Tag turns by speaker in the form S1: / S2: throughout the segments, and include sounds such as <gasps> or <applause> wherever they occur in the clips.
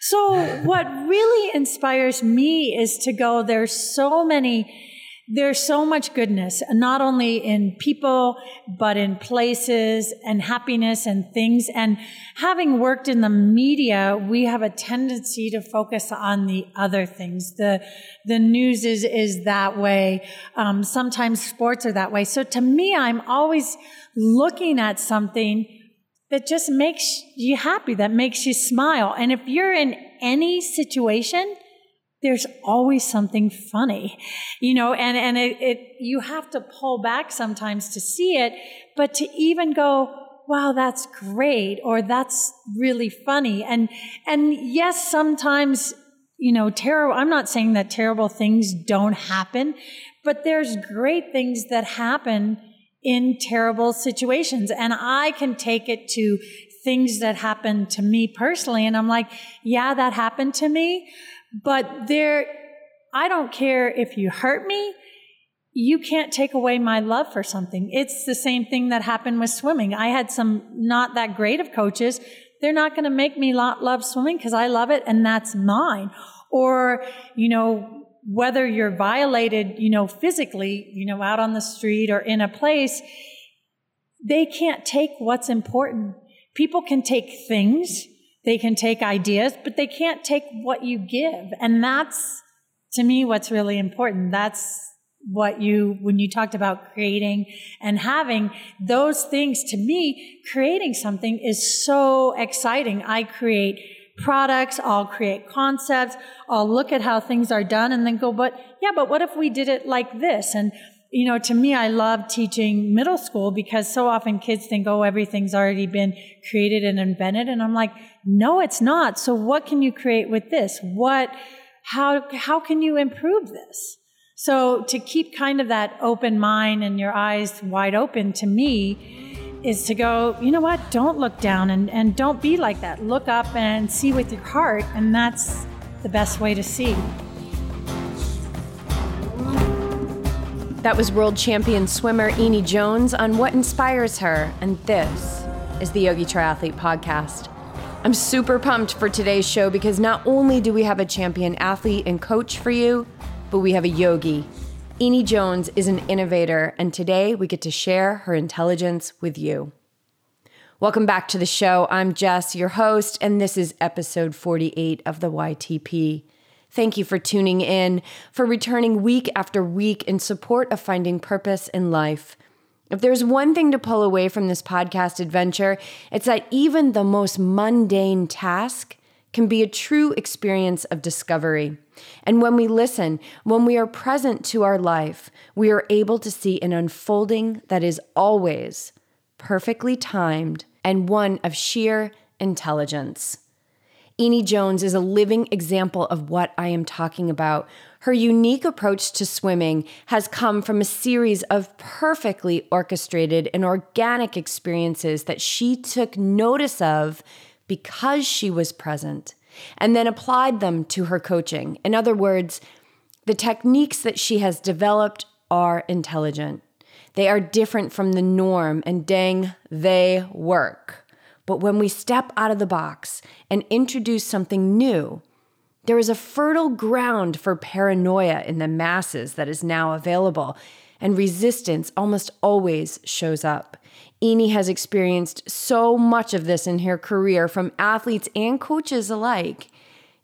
S1: So what really inspires me is to go, there's so many there's so much goodness, not only in people, but in places and happiness and things. And having worked in the media, we have a tendency to focus on the other things. The, the news is, is that way. Um, sometimes sports are that way. So to me, I'm always looking at something that just makes you happy, that makes you smile. And if you're in any situation, there's always something funny, you know, and, and it, it, you have to pull back sometimes to see it, but to even go, wow, that's great, or that's really funny. And, and yes, sometimes, you know, terrible, I'm not saying that terrible things don't happen, but there's great things that happen in terrible situations. And I can take it to things that happen to me personally. And I'm like, yeah, that happened to me. But there, I don't care if you hurt me. You can't take away my love for something. It's the same thing that happened with swimming. I had some not that great of coaches. They're not going to make me love swimming because I love it and that's mine. Or, you know, whether you're violated, you know, physically, you know, out on the street or in a place, they can't take what's important. People can take things, they can take ideas, but they can't take what you give. And that's, to me, what's really important. That's what you, when you talked about creating and having those things, to me, creating something is so exciting. I create products, I'll create concepts, I'll look at how things are done and then go, but yeah, but what if we did it like this? And you know, to me, I love teaching middle school because so often kids think, oh, everything's already been created and invented. And I'm like, no, it's not. So what can you create with this? What, how, how can you improve this? So to keep kind of that open mind and your eyes wide open to me is to go, you know what? Don't look down and, and don't be like that. Look up and see with your heart. And that's the best way to see.
S2: That was world champion swimmer Eney Jones on what inspires her, and this is the Yogi Triathlete Podcast. I'm super pumped for today's show because not only do we have a champion athlete and coach for you, but we have a yogi. Eney Jones is an innovator, and today we get to share her intelligence with you. Welcome back to the show. I'm Jess, your host, and this is episode 48 of the YTP. Thank you for tuning in, for returning week after week in support of finding purpose in life. If there's one thing to pull away from this podcast adventure, it's that even the most mundane task can be a true experience of discovery. And when we listen, when we are present to our life, we are able to see an unfolding that is always perfectly timed and one of sheer intelligence. Eney Jones is a living example of what I am talking about. Her unique approach to swimming has come from a series of perfectly orchestrated and organic experiences that she took notice of because she was present and then applied them to her coaching. In other words, the techniques that she has developed are intelligent. They are different from the norm, and dang, they work. But when we step out of the box and introduce something new, there is a fertile ground for paranoia in the masses that is now available, and resistance almost always shows up. Eney has experienced so much of this in her career from athletes and coaches alike.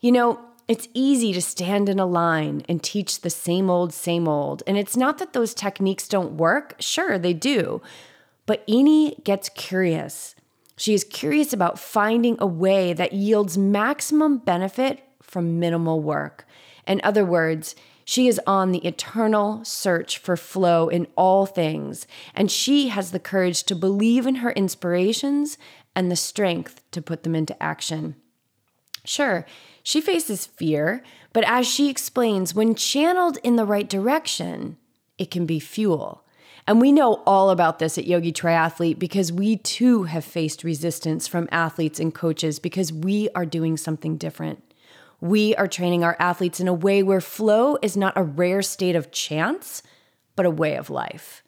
S2: You know, it's easy to stand in a line and teach the same old, same old. And it's not that those techniques don't work, sure, they do. But Eney gets curious she is curious about finding a way that yields maximum benefit from minimal work. In other words, she is on the eternal search for flow in all things, and she has the courage to believe in her inspirations and the strength to put them into action. Sure, she faces fear, but as she explains, when channeled in the right direction, it can be fuel. And we know all about this at Yogi Triathlete because we too have faced resistance from athletes and coaches because we are doing something different. We are training our athletes in a way where flow is not a rare state of chance, but a way of life.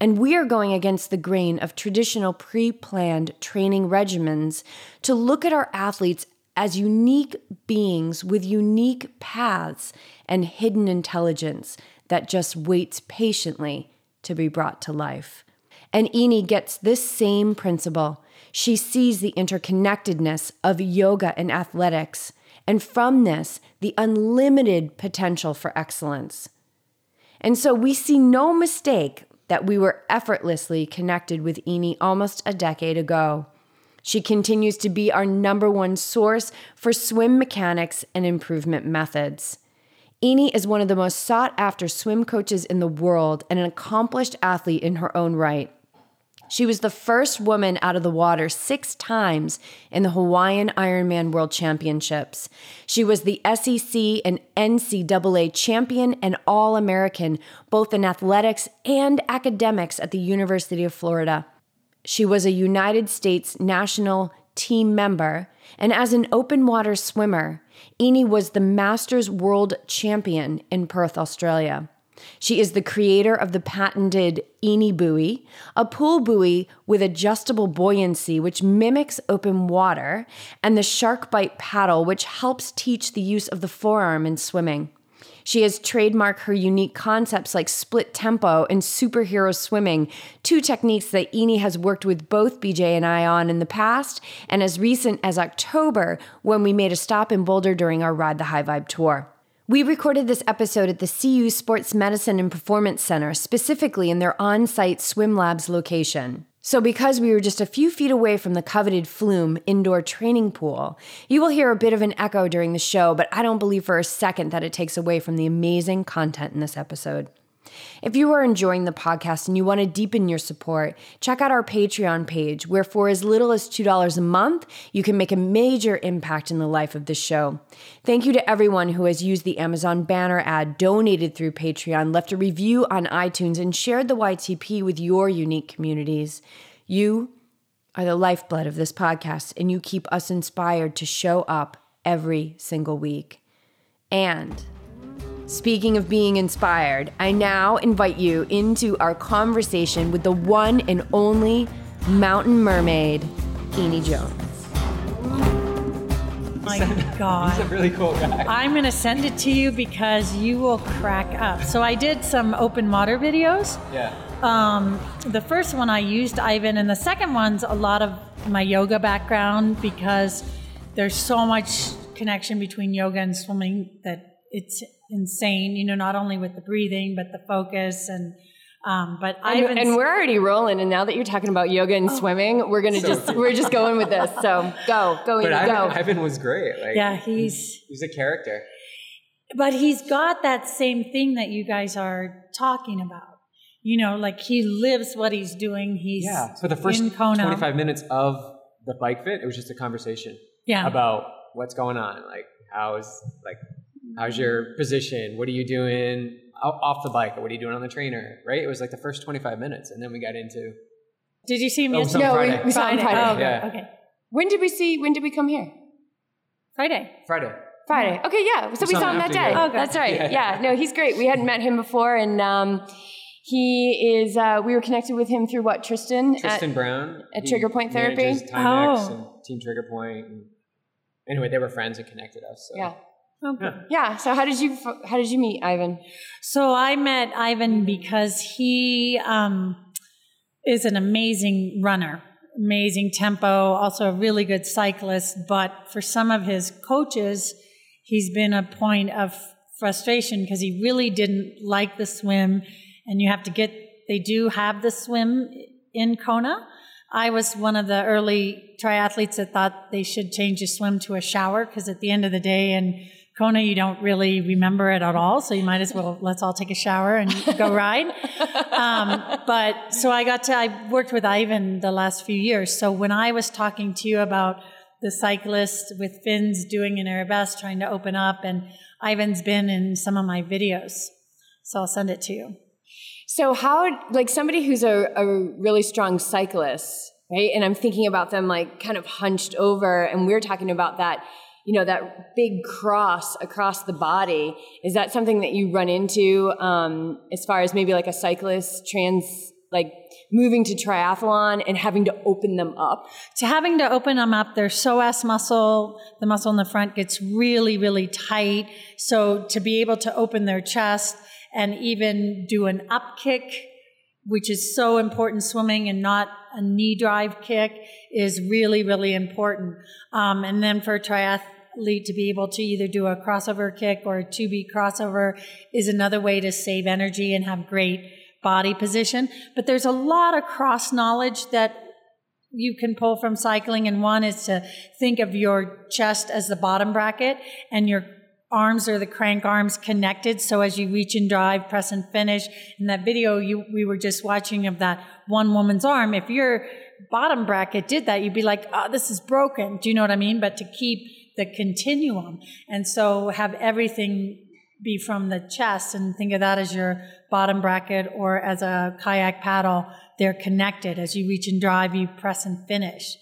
S2: And we are going against the grain of traditional pre planned training regimens to look at our athletes as unique beings with unique paths and hidden intelligence that just waits patiently to be brought to life. And Eney gets this same principle. She sees the interconnectedness of yoga and athletics, and from this, the unlimited potential for excellence. And so we see no mistake that we were effortlessly connected with Eney almost a decade ago. She continues to be our number one source for swim mechanics and improvement methods. Eney is one of the most sought after swim coaches in the world and an accomplished athlete in her own right. She was the first woman out of the water six times in the Hawaiian Ironman World Championships. She was the SEC and NCAA champion and All American, both in athletics and academics at the University of Florida. She was a United States national team member, and as an open water swimmer, Eney was the Masters World Champion in Perth, Australia. She is the creator of the patented Eney buoy, a pool buoy with adjustable buoyancy which mimics open water, and the shark bite paddle, which helps teach the use of the forearm in swimming. She has trademarked her unique concepts like split tempo and superhero swimming, two techniques that Eney has worked with both BJ and I on in the past, and as recent as October when we made a stop in Boulder during our Ride the High Vibe tour. We recorded this episode at the CU Sports Medicine and Performance Center, specifically in their on site swim labs location. So, because we were just a few feet away from the coveted Flume indoor training pool, you will hear a bit of an echo during the show, but I don't believe for a second that it takes away from the amazing content in this episode. If you are enjoying the podcast and you want to deepen your support, check out our Patreon page, where for as little as $2 a month, you can make a major impact in the life of the show. Thank you to everyone who has used the Amazon banner ad, donated through Patreon, left a review on iTunes, and shared the YTP with your unique communities. You are the lifeblood of this podcast, and you keep us inspired to show up every single week. And Speaking of being inspired, I now invite you into our conversation with the one and only mountain mermaid, Eney Jones.
S1: my God.
S3: He's a really cool guy.
S1: I'm going to send it to you because you will crack up. So I did some open water videos.
S3: Yeah.
S1: Um, the first one I used Ivan, and the second one's a lot of my yoga background because there's so much connection between yoga and swimming that it's insane. You know, not only with the breathing but the focus and. Um, but
S2: And, and we're already rolling, and now that you're talking about yoga and swimming, we're gonna just we're just going with this. So <laughs> go, go,
S3: But Ivan,
S2: go.
S3: Ivan was great. Like,
S1: yeah, he's
S3: he's a character.
S1: but he's got that same thing that you guys are talking about. You know, like he lives what he's doing. He's
S3: Yeah. For the first 25 minutes of the bike fit, it was just a conversation
S1: Yeah.
S3: about what's going on. Like, how's like how's your position? What are you doing off the bike? What are you doing on the trainer? Right? It was like the first 25 minutes, and then we got into
S1: Did you see him
S3: Oh,
S1: yesterday?
S2: no, we,
S3: Friday.
S2: we saw him Friday.
S1: Oh, okay.
S3: Yeah.
S1: okay.
S2: When did we see? When did we come here?
S1: Friday.
S3: Friday.
S2: Friday. Okay, yeah. So we
S3: saw
S2: saw
S3: him
S2: him that day.
S3: yeah.
S1: Okay.
S2: That's right.
S3: Yeah.
S2: Yeah. No, he's great. We hadn't met him before, and um, he is. Uh, we were connected with him through what Tristan. at-
S3: Tristan Brown
S2: at
S3: he
S2: Trigger Point Therapy?
S3: Timex
S1: Oh.
S3: and Team Trigger Point. And anyway, they were friends and connected us. So.
S2: yeah.
S1: Okay.
S3: Yeah.
S2: Yeah. So how did you how did you meet Ivan?
S1: So I met Ivan because he um, is an amazing runner, amazing tempo, also a really good cyclist. But for some of his coaches, he's been a point of frustration because he really didn't like the swim. And you have to get, they do have the swim in Kona. I was one of the early triathletes that thought they should change the swim to a shower because at the end of the day in Kona, you don't really remember it at all. So you might as well, let's all take a shower and go <laughs> ride. Um, but so I got to, I worked with Ivan the last few years. So when I was talking to you about the cyclist with fins doing an arabesque, trying to open up, and Ivan's been in some of my videos. So I'll send it to you.
S2: So how like somebody who's a, a really strong cyclist, right? And I'm thinking about them like kind of hunched over, and we're talking about that, you know, that big cross across the body. Is that something that you run into um, as far as maybe like a cyclist trans like moving to triathlon and having to open them up?
S1: To having to open them up, their psoas muscle, the muscle in the front gets really, really tight. So to be able to open their chest and even do an up kick, which is so important swimming and not a knee drive kick is really, really important. Um, and then for triathlete to be able to either do a crossover kick or a 2B crossover is another way to save energy and have great body position. But there's a lot of cross knowledge that you can pull from cycling. And one is to think of your chest as the bottom bracket and your arms or the crank arms connected. So as you reach and drive, press and finish. In that video you, we were just watching of that one woman's arm, if your bottom bracket did that, you'd be like, oh, this is broken. Do you know what I mean? But to keep the continuum. And so have everything be from the chest and think of that as your bottom bracket or as a kayak paddle. They're connected. As you reach and drive, you press and finish.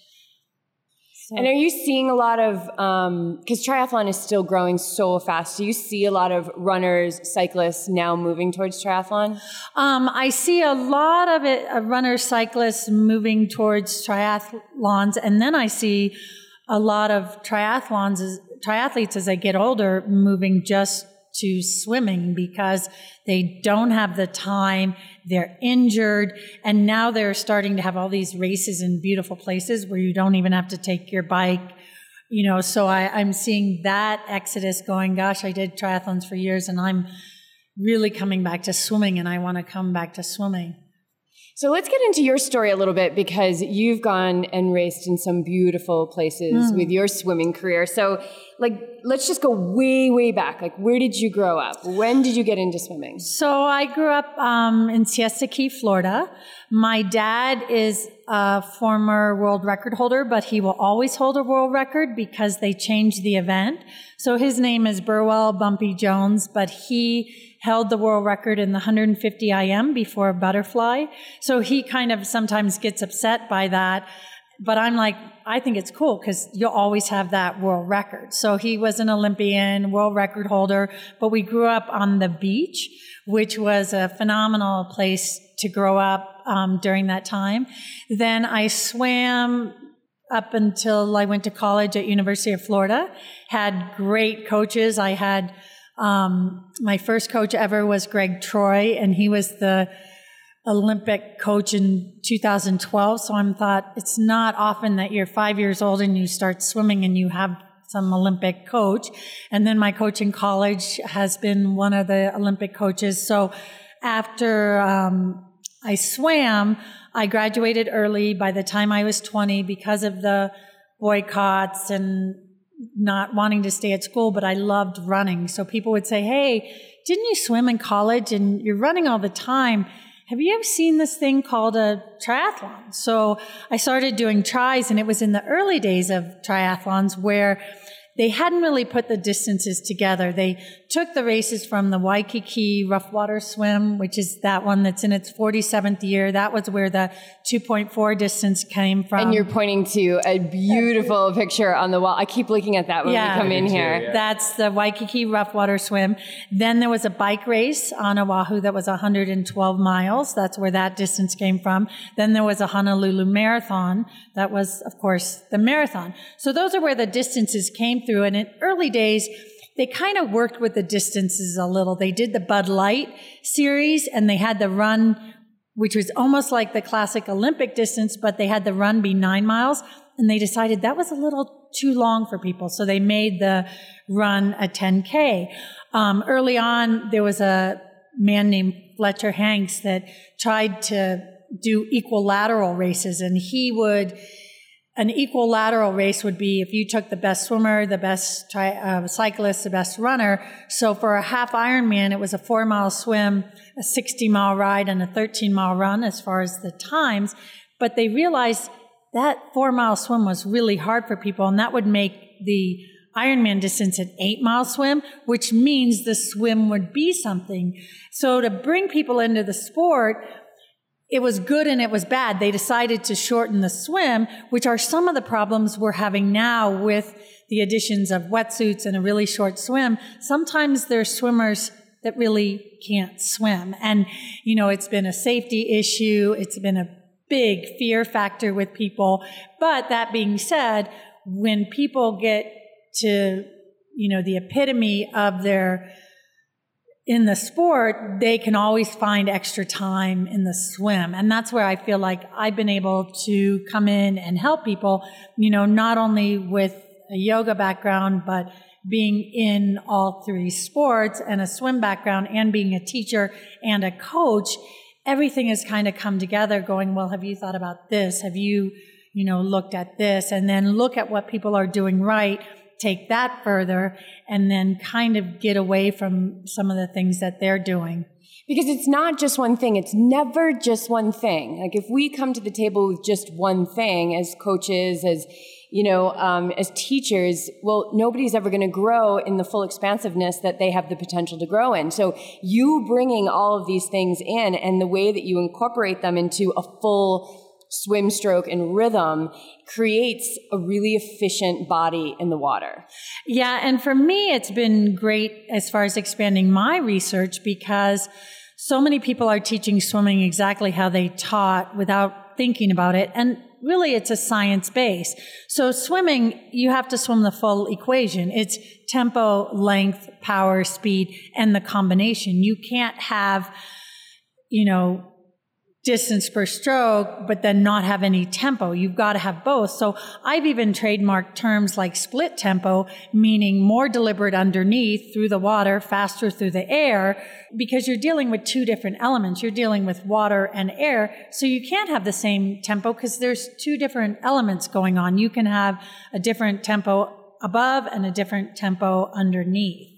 S2: And are you seeing a lot of, because um, triathlon is still growing so fast, do you see a lot of runners, cyclists now moving towards triathlon?
S1: Um, I see a lot of it, uh, runners, cyclists moving towards triathlons. And then I see a lot of triathlons, triathletes as they get older moving just to swimming because they don't have the time, they're injured, and now they're starting to have all these races in beautiful places where you don't even have to take your bike. You know, so I, I'm seeing that exodus going, gosh, I did triathlons for years and I'm really coming back to swimming and I want to come back to swimming.
S2: So let's get into your story a little bit because you've gone and raced in some beautiful places mm. with your swimming career. So, like, let's just go way, way back. Like, where did you grow up? When did you get into swimming?
S1: So, I grew up um, in Siesta Key, Florida. My dad is a former world record holder, but he will always hold a world record because they changed the event. So, his name is Burwell Bumpy Jones, but he held the world record in the 150 IM before butterfly. So he kind of sometimes gets upset by that. But I'm like, I think it's cool because you'll always have that world record. So he was an Olympian, world record holder, but we grew up on the beach, which was a phenomenal place to grow up um, during that time. Then I swam up until I went to college at University of Florida. Had great coaches. I had um, my first coach ever was Gregg Troy, and he was the Olympic coach in 2012. So I'm thought it's not often that you're five years old and you start swimming and you have some Olympic coach. And then my coach in college has been one of the Olympic coaches. So after um, I swam, I graduated early. By the time I was 20, because of the boycotts and not wanting to stay at school, but I loved running. So people would say, Hey, didn't you swim in college and you're running all the time? Have you ever seen this thing called a triathlon? So I started doing tries and it was in the early days of triathlons where they hadn't really put the distances together. They took the races from the Waikiki Rough Water Swim, which is that one that's in its 47th year. That was where the 2.4 distance came from.
S2: And you're pointing to a beautiful picture on the wall. I keep looking at that when yeah, we come in here.
S1: yeah. That's the Waikiki Rough Water Swim. Then there was a bike race on Oahu that was 112 miles. That's where that distance came from. Then there was a Honolulu Marathon. That was, of course, the marathon. So those are where the distances came through. And in early days, they kind of worked with the distances a little. They did the Bud Light series and they had the run, which was almost like the classic Olympic distance, but they had the run be nine miles. And they decided that was a little too long for people. So they made the run a 10K. Um, early on, there was a man named Fletcher Hanks that tried to do equilateral races and he would an equilateral race would be if you took the best swimmer, the best tri- uh, cyclist, the best runner. So for a half Ironman, it was a four mile swim, a 60 mile ride, and a 13 mile run as far as the times. But they realized that four mile swim was really hard for people, and that would make the Ironman distance an eight mile swim, which means the swim would be something. So to bring people into the sport, it was good and it was bad. They decided to shorten the swim, which are some of the problems we're having now with the additions of wetsuits and a really short swim. Sometimes there's swimmers that really can't swim. And, you know, it's been a safety issue. It's been a big fear factor with people. But that being said, when people get to, you know, the epitome of their, in the sport, they can always find extra time in the swim. And that's where I feel like I've been able to come in and help people, you know, not only with a yoga background, but being in all three sports and a swim background and being a teacher and a coach, everything has kind of come together going, well, have you thought about this? Have you, you know, looked at this? And then look at what people are doing right, take that further, and then kind of get away from some of the things that they're doing.
S2: Because it's not just one thing. It's never just one thing. Like if we come to the table with just one thing as coaches, as you know, um, as teachers, well, nobody's ever going to grow in the full expansiveness that they have the potential to grow in. So you bringing all of these things in and the way that you incorporate them into a full swim stroke and rhythm creates a really efficient body in the water.
S1: Yeah. And for me, it's been great as far as expanding my research because so many people are teaching swimming exactly how they taught without thinking about it. And really it's a science base. So swimming, you have to swim the full equation. It's tempo, length, power, speed, and the combination. You can't have, you know, distance per stroke, but then not have any tempo. You've got to have both. So I've even trademarked terms like split tempo, meaning more deliberate underneath through the water, faster through the air, because you're dealing with two different elements. You're dealing with water and air. So you can't have the same tempo because there's two different elements going on. You can have a different tempo above and a different tempo underneath.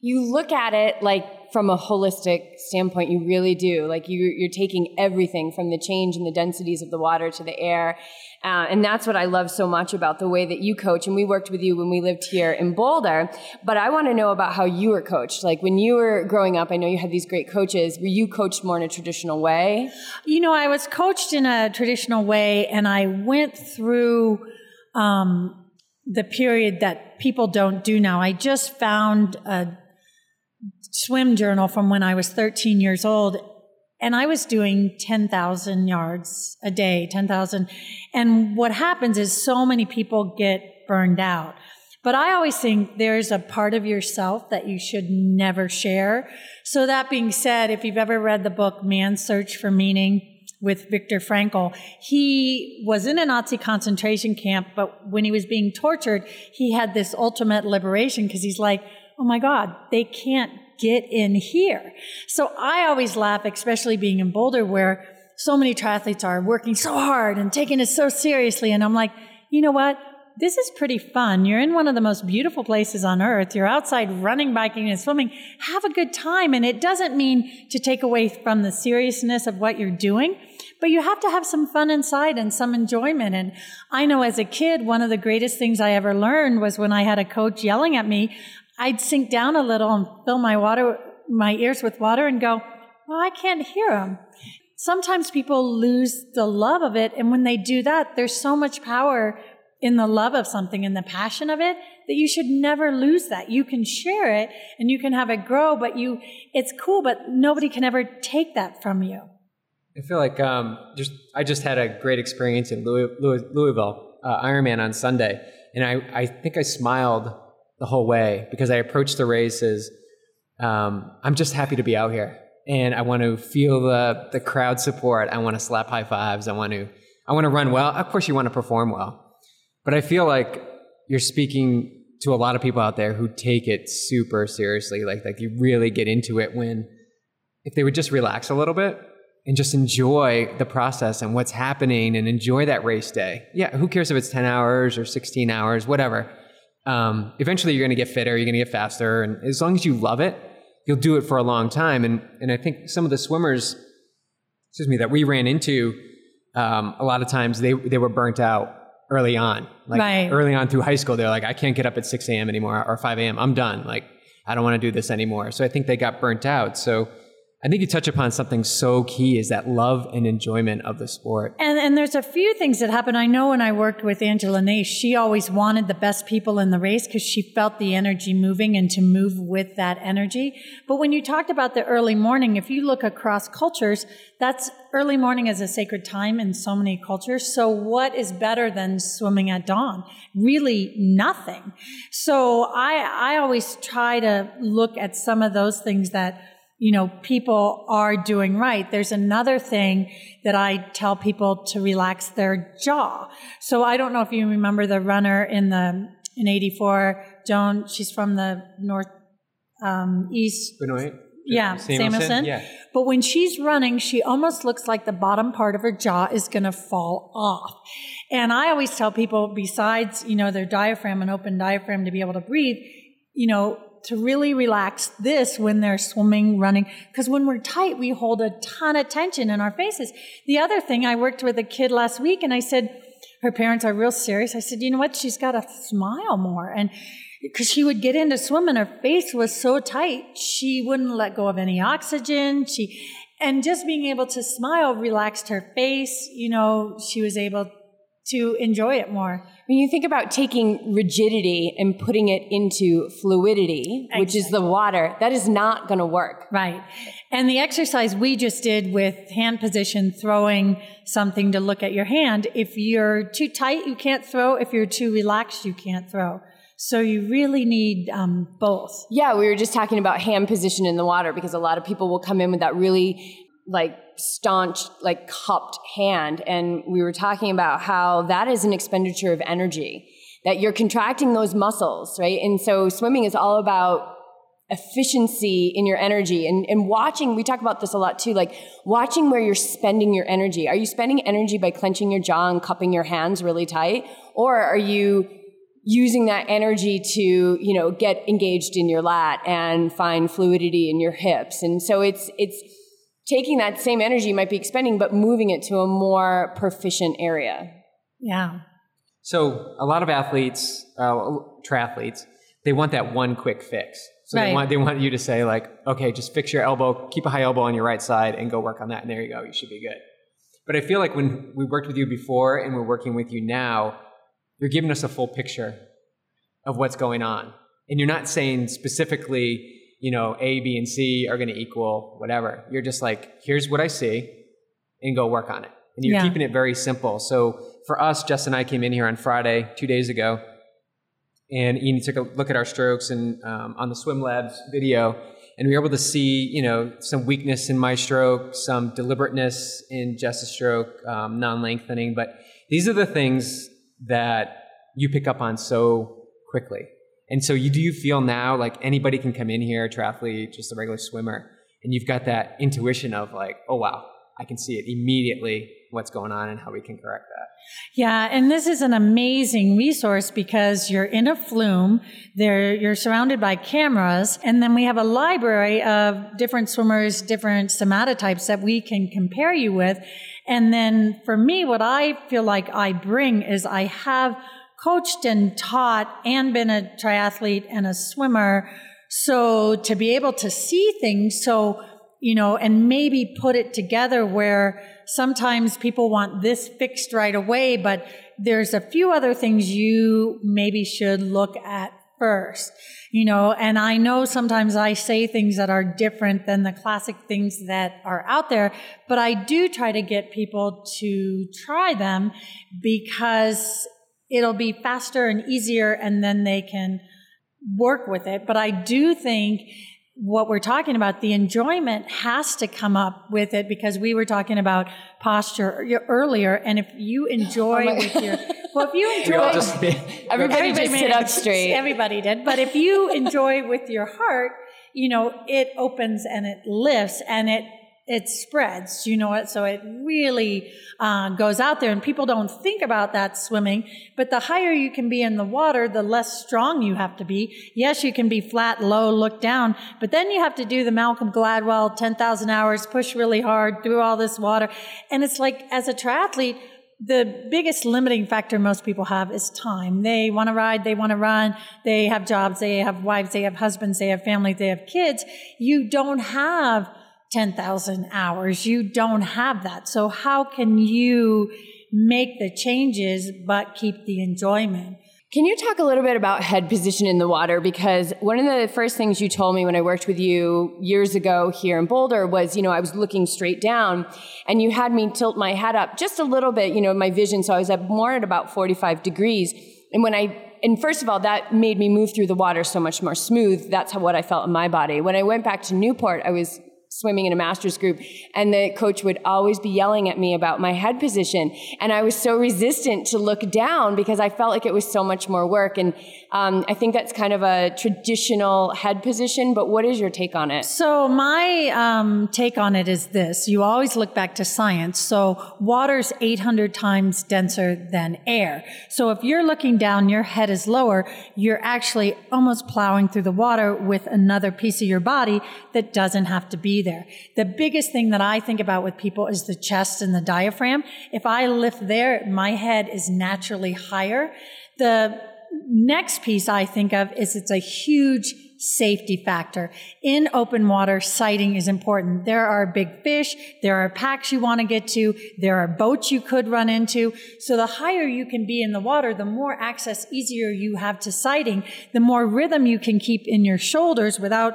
S2: You look at it like from a holistic standpoint, you really do. Like you, you're taking everything from the change in the densities of the water to the air. Uh, and that's what I love so much about the way that you coach. And we worked with you when we lived here in Boulder. But I want to know about how you were coached. Like when you were growing up, I know you had these great coaches. Were you coached more in a traditional way?
S1: You know, I was coached in a traditional way, and I went through um, the period that people don't do now. I just found a swim journal from when I was 13 years old. And I was doing 10,000 yards a day, 10,000. And what happens is so many people get burned out. But I always think there's a part of yourself that you should never share. So that being said, if you've ever read the book Man's Search for Meaning with Viktor Frankl, he was in a Nazi concentration camp, but when he was being tortured, he had this ultimate liberation because he's like, oh my God, they can't get in here. So I always laugh, especially being in Boulder where so many triathletes are working so hard and taking it so seriously. And I'm like, you know what? This is pretty fun. You're in one of the most beautiful places on earth. You're outside running, biking, and swimming. Have a good time. And it doesn't mean to take away from the seriousness of what you're doing, but you have to have some fun inside and some enjoyment. And I know as a kid, one of the greatest things I ever learned was when I had a coach yelling at me, I'd sink down a little and fill my water, my ears with water and go, well, I can't hear them. Sometimes people lose the love of it. And when they do that, there's so much power in the love of something and the passion of it that you should never lose that. You can share it and you can have it grow, but you, it's cool, but nobody can ever take that from you.
S3: I feel like um, just I just had a great experience in Louis, Louis, Louisville uh, Ironman on Sunday, and I, I think I smiled the whole way because I approach the races. Um, I'm just happy to be out here, and I want to feel the the crowd support. I want to slap high fives. I want to I want to run well. Of course, you want to perform well, but I feel like you're speaking to a lot of people out there who take it super seriously. Like like you really get into it when if they would just relax a little bit and just enjoy the process and what's happening and enjoy that race day. Yeah, who cares if it's 10 hours or 16 hours, whatever um, eventually you're going to get fitter, you're going to get faster, and as long as you love it, you'll do it for a long time. And and I think some of the swimmers, excuse me, that we ran into, um, a lot of times they they were burnt out early on, like right. early on through high school. They're like, I can't get up at 6 a.m. anymore or 5 a.m. I'm done. Like I don't want to do this anymore. So I think they got burnt out. So I think you touch upon something so key is that love and enjoyment of the sport.
S1: And and there's a few things that happen. I know when I worked with Angela Naeth, she always wanted the best people in the race because she felt the energy moving and to move with that energy. But when you talked about the early morning, if you look across cultures, that's early morning is a sacred time in so many cultures. So what is better than swimming at dawn? Really nothing. So I I always try to look at some of those things that you know, people are doing right. There's another thing that I tell people to relax their jaw. So I don't know if you remember the runner in the, in 84, Joan, she's from the north, um, east.
S3: Benoit?
S1: Yeah,
S3: Samuelson?
S1: Samuelson.
S3: Yeah.
S1: But when she's running, she almost looks like the bottom part of her jaw is going to fall off. And I always tell people, besides, you know, their diaphragm, an open diaphragm to be able to breathe, you know, to really relax this when they're swimming, running. Because when we're tight, we hold a ton of tension in our faces. The other thing, I worked with a kid last week and I said, her parents are real serious. I said, you know what? She's got to smile more. And because she would get into swim and her face was so tight, she wouldn't let go of any oxygen. She, and just being able to smile relaxed her face. You know, she was able to enjoy it more.
S2: When you think about taking rigidity and putting it into fluidity, exactly. which is the water, that is not going to work.
S1: Right. And the exercise we just did with hand position, throwing something to look at your hand, if you're too tight, you can't throw. If you're too relaxed, you can't throw. So you really need um, both.
S2: Yeah, we were just talking about hand position in the water because a lot of people will come in with that really like staunch, like cupped hand. And we were talking about how that is an expenditure of energy, that you're contracting those muscles, right? And so swimming is all about efficiency in your energy and, and watching we talk about this a lot too like watching where you're spending your energy are you spending energy by clenching your jaw and cupping your hands really tight or are you using that energy to you know get engaged in your lat and find fluidity in your hips and so it's it's taking that same energy you might be expending, but moving it to a more proficient area.
S1: Yeah.
S3: So a lot of athletes, uh, triathletes, they want that one quick fix. So right. they want they want you to say like, okay, just fix your elbow, keep a high elbow on your right side, and go work on that, and there you go, you should be good. But I feel like when we worked with you before and we're working with you now, you're giving us a full picture of what's going on, and you're not saying specifically you know, A, B, and C are going to equal whatever. You're just like, here's what I see, and go work on it. And you're yeah. keeping it very simple. So for us, Jess and I came in here on Friday, two days ago, and Ian took a look at our strokes and um, on the Swim Labs video, and we were able to see, you know, some weakness in my stroke, some deliberateness in Jess's stroke, um, non-lengthening. But these are the things that you pick up on so quickly. And so you do you feel now like anybody can come in here, triathlete, just a regular swimmer, and you've got that intuition of like, oh wow, I can see it immediately what's going on and how we can correct that.
S1: Yeah, and this is an amazing resource because you're in a flume, there you're surrounded by cameras, and then we have a library of different swimmers, different somatotypes that we can compare you with. And then for me, what I feel like I bring is I have coached and taught and been a triathlete and a swimmer. So to be able to see things, so, you know, and maybe put it together where sometimes people want this fixed right away, but there's a few other things you maybe should look at first, you know, and I know sometimes I say things that are different than the classic things that are out there, but I do try to get people to try them because it'll be faster and easier and then they can work with it. But I do think what we're talking about, the enjoyment has to come up with it because we were talking about posture earlier. And if you oh enjoy oh with your, <laughs> well, if you enjoy,
S2: just, <laughs> everybody, everybody just sit up straight. <laughs>
S1: Everybody did. But if you enjoy with your heart, you know, it opens and it lifts and it it spreads, you know what? So it really uh, goes out there, and people don't think about that swimming. But the higher you can be in the water, the less strong you have to be. Yes, you can be flat, low, look down, but then you have to do the Malcolm Gladwell 10,000 hours, push really hard through all this water. And it's like, as a triathlete, the biggest limiting factor most people have is time. They want to ride, they want to run, they have jobs, they have wives, they have husbands, they have families, they have kids. You don't have 10,000 hours. You don't have that. So how can you make the changes but keep the enjoyment?
S2: Can you talk a little bit about head position in the water? Because one of the first things you told me when I worked with you years ago here in Boulder was, you know, I was looking straight down and you had me tilt my head up just a little bit, you know, my vision. So I was at more at about 45 degrees. And when I, and first of all, that made me move through the water so much more smooth. That's how, what I felt in my body. When I went back to Newport, I was swimming in a master's group and the coach would always be yelling at me about my head position. And i was so resistant to look down because i felt like it was so much more work. And um, i think that's kind of a traditional head position but what is your take on it?
S1: So my um, take on it is this. You always look back to science. So water's 800 times denser than air. So if you're looking down your head is lower you're actually almost plowing through the water with another piece of your body that doesn't have to be there. The biggest thing that I think about with people is the chest and the diaphragm. If I lift there, my head is naturally higher. The next piece I think of is it's a huge safety factor. In open water, sighting is important. There are big fish, there are packs you want to get to, there are boats you could run into. So the higher you can be in the water, the more access easier you have to sighting, the more rhythm you can keep in your shoulders without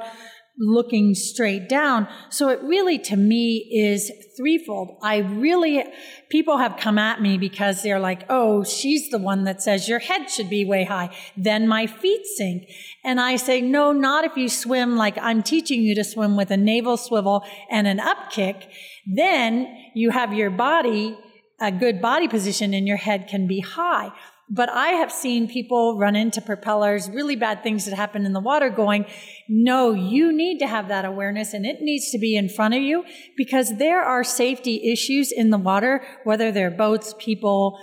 S1: looking straight down. So it really, to me, is threefold. I really, people have come at me because they're like, oh, she's the one that says your head should be way high. Then my feet sink. And I say, no, not if you swim like I'm teaching you to swim with a navel swivel and an up kick. Then you have your body, a good body position and your head can be high. But I have seen people run into propellers, really bad things that happen in the water going, no, you need to have that awareness and it needs to be in front of you because there are safety issues in the water, whether they're boats, people,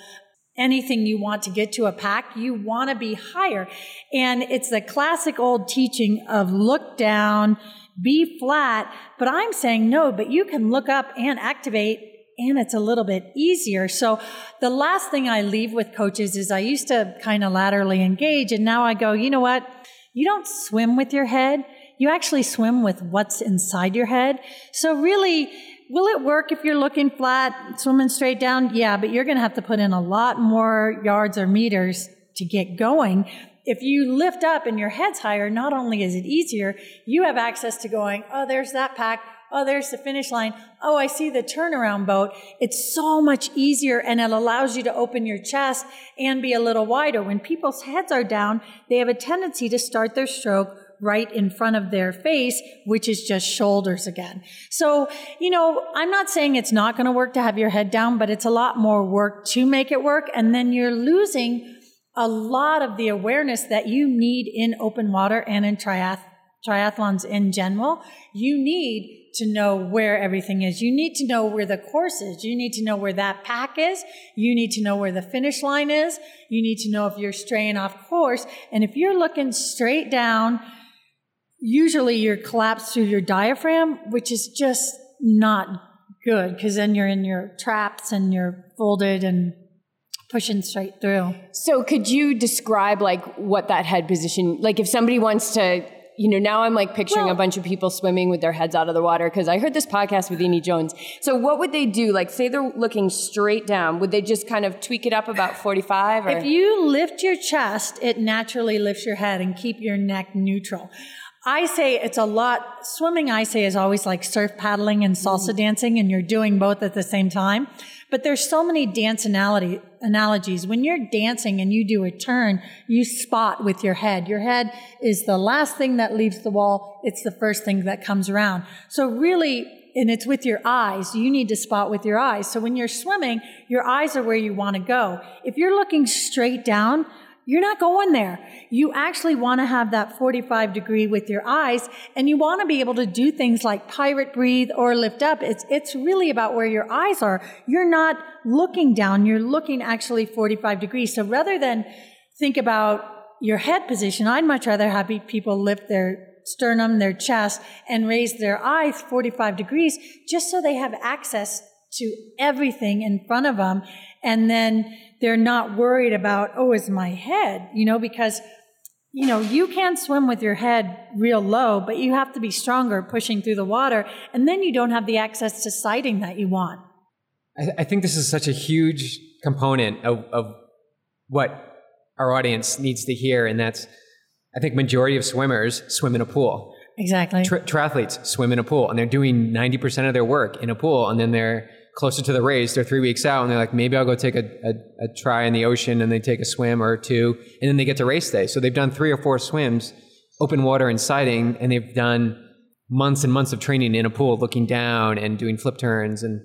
S1: anything you want to get to a pack, you want to be higher. And it's the classic old teaching of look down, be flat. But I'm saying no, but you can look up and activate and it's a little bit easier. So the last thing I leave with coaches is I used to kind of laterally engage and now I go, you know what? You don't swim with your head. You actually swim with what's inside your head. So really, will it work if you're looking flat, swimming straight down? Yeah, but you're going to have to put in a lot more yards or meters to get going. If you lift up and your head's higher, not only is it easier, you have access to going, oh, there's that pack Oh, there's the finish line. Oh, I see the turnaround boat. It's so much easier and it allows you to open your chest and be a little wider. When people's heads are down, they have a tendency to start their stroke right in front of their face, which is just shoulders again. So, you know, I'm not saying it's not going to work to have your head down, but it's a lot more work to make it work. And then you're losing a lot of the awareness that you need in open water and in triath- triathlons in general. You need to know where everything is. You need to know where the course is. You need to know where that pack is. You need to know where the finish line is. You need to know if you're straying off course. And if you're looking straight down, usually you're collapsed through your diaphragm, which is just not good because then you're in your traps and you're folded and pushing straight through.
S2: So could you describe like what that head position like if somebody wants to you know, now I'm like picturing well, a bunch of people swimming with their heads out of the water because I heard this podcast with Amy Jones. So what would they do? Like, say they're looking straight down. Would they just kind of tweak it up about 45? Or?
S1: If you lift your chest, it naturally lifts your head and keep your neck neutral. I say it's a lot. Swimming, I say, is always like surf paddling and salsa mm. dancing, and you're doing both at the same time. But there's so many dance analogy, analogies. When you're dancing and you do a turn, you spot with your head. Your head is the last thing that leaves the wall. It's the first thing that comes around. So really, and it's with your eyes. You need to spot with your eyes. So when you're swimming, your eyes are where you want to go. If you're looking straight down, you're not going there. You actually want to have that 45 degree with your eyes and you want to be able to do things like pirate breathe or lift up. It's, it's really about where your eyes are. You're not looking down. You're looking actually 45 degrees. So rather than think about your head position, I'd much rather have people lift their sternum, their chest and raise their eyes 45 degrees just so they have access to everything in front of them. And then they're not worried about, oh, is my head, you know, because you know, you can swim with your head real low, but you have to be stronger pushing through the water. And then you don't have the access to sighting that you want.
S3: I, I think this is such a huge component of, of what our audience needs to hear. And that's, I think majority of swimmers swim in a pool.
S1: Exactly.
S3: Tri- triathletes swim in a pool and they're doing 90% of their work in a pool. And then they're closer to the race, they're three weeks out and they're like, maybe I'll go take a, a, a, try in the ocean and they take a swim or two and then they get to race day. So they've done three or four swims, open water and sighting, and they've done months and months of training in a pool looking down and doing flip turns. And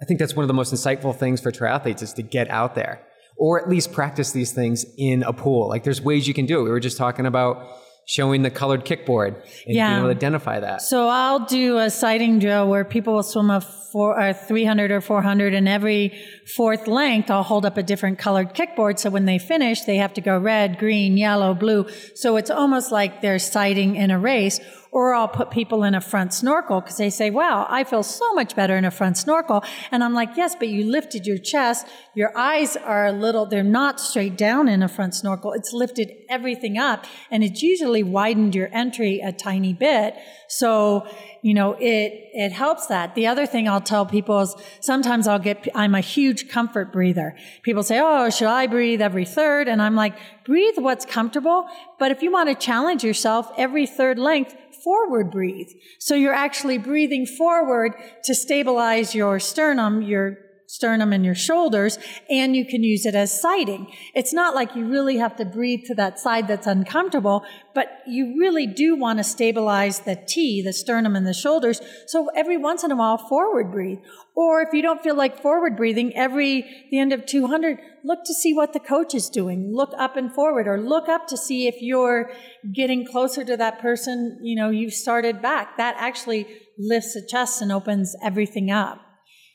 S3: I think that's one of the most insightful things for triathletes is to get out there or at least practice these things in a pool. Like there's ways you can do it. We were just talking about showing the colored kickboard and
S1: Yeah.
S3: being able to identify that.
S1: So I'll do a sighting drill where people will swim a four, or 300 or 400 and every fourth length I'll hold up a different colored kickboard. So when they finish, they have to go red, green, yellow, blue. So it's almost like they're sighting in a race. Or I'll put people in a front snorkel because they say, wow, I feel so much better in a front snorkel. And I'm like, yes, but you lifted your chest. Your eyes are a little, they're not straight down in a front snorkel. It's lifted everything up and it's usually widened your entry a tiny bit. So, you know, it, it helps that. The other thing I'll tell people is sometimes I'll get, I'm a huge comfort breather. People say, Oh, should I breathe every third? And I'm like, breathe what's comfortable. But if you want to challenge yourself every third length, forward breathe. So you're actually breathing forward to stabilize your sternum, your sternum and your shoulders, and you can use it as sighting. It's not like you really have to breathe to that side that's uncomfortable, but you really do want to stabilize the T, the sternum and the shoulders. So every once in a while, forward breathe. Or if you don't feel like forward breathing, every the end of 200, look to see what the coach is doing. Look up and forward, or look up to see if you're getting closer to that person. You know, you've started back. That actually lifts the chest and opens everything up.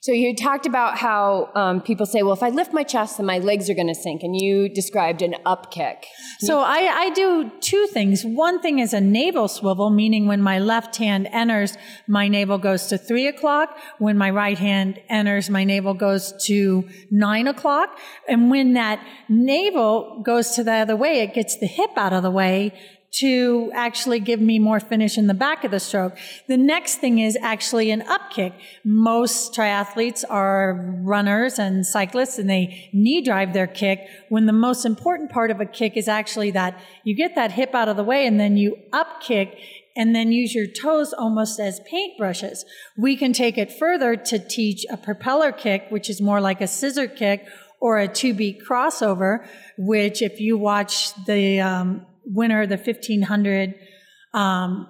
S2: So you talked about how um, people say, well, if I lift my chest, then my legs are going to sink. And you described an up kick.
S1: So I, I do two things. One thing is a navel swivel, meaning when my left hand enters, my navel goes to three o'clock. When my right hand enters, my navel goes to nine o'clock. And when that navel goes to the other way, it gets the hip out of the way to actually give me more finish in the back of the stroke. The next thing is actually an up kick. Most triathletes are runners and cyclists and they knee drive their kick when the most important part of a kick is actually that you get that hip out of the way and then you up kick and then use your toes almost as paintbrushes. We can take it further to teach a propeller kick, which is more like a scissor kick or a two beat crossover, which if you watch the, um, winner of the 1500 um,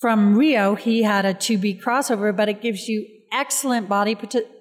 S1: from Rio, he had a two beat crossover, but it gives you excellent body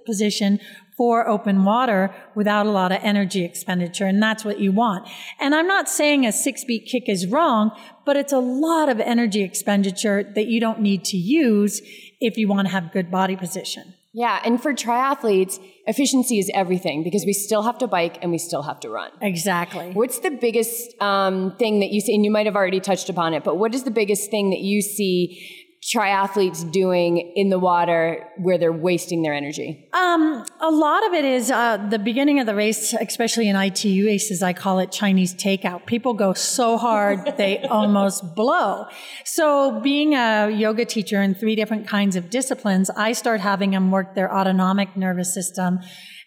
S1: position for open water without a lot of energy expenditure. And that's what you want. And I'm not saying a six beat kick is wrong, but it's a lot of energy expenditure that you don't need to use if you want to have good body position.
S2: Yeah. And for triathletes, efficiency is everything because we still have to bike and we still have to run.
S1: Exactly.
S2: What's the biggest um, thing that you see? And you might have already touched upon it, but what is the biggest thing that you see triathletes doing in the water where they're wasting their energy?
S1: Um, a lot of it is uh, the beginning of the race, especially in ITU races. I call it Chinese takeout. People go so hard <laughs> they almost blow. So, being a yoga teacher in three different kinds of disciplines, I start having them work their autonomic nervous system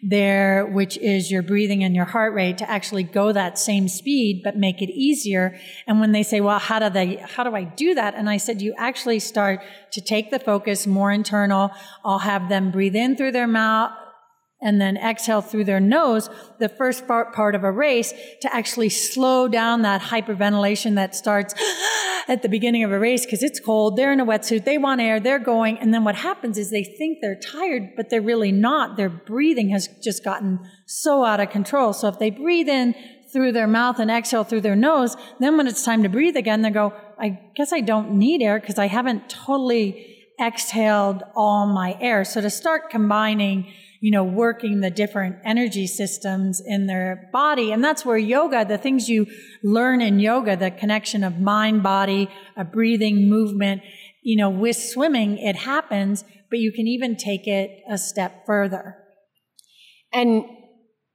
S1: there, which is your breathing and your heart rate to actually go that same speed, but make it easier. And when they say, well, how do they, how do I do that? And I said, you actually start to take the focus more internal. I'll have them breathe in through their mouth and then exhale through their nose, the first part, part of a race to actually slow down that hyperventilation that starts <gasps> at the beginning of a race because it's cold. They're in a wetsuit. They want air. They're going. And then what happens is they think they're tired, but they're really not. Their breathing has just gotten so out of control. So if they breathe in through their mouth and exhale through their nose, then when it's time to breathe again, they go, I guess I don't need air because I haven't totally exhaled all my air. So to start combining, you know, working the different energy systems in their body. And that's where yoga, the things you learn in yoga, the connection of mind, body, a breathing movement, you know, with swimming, it happens, but you can even take it a step further.
S2: And,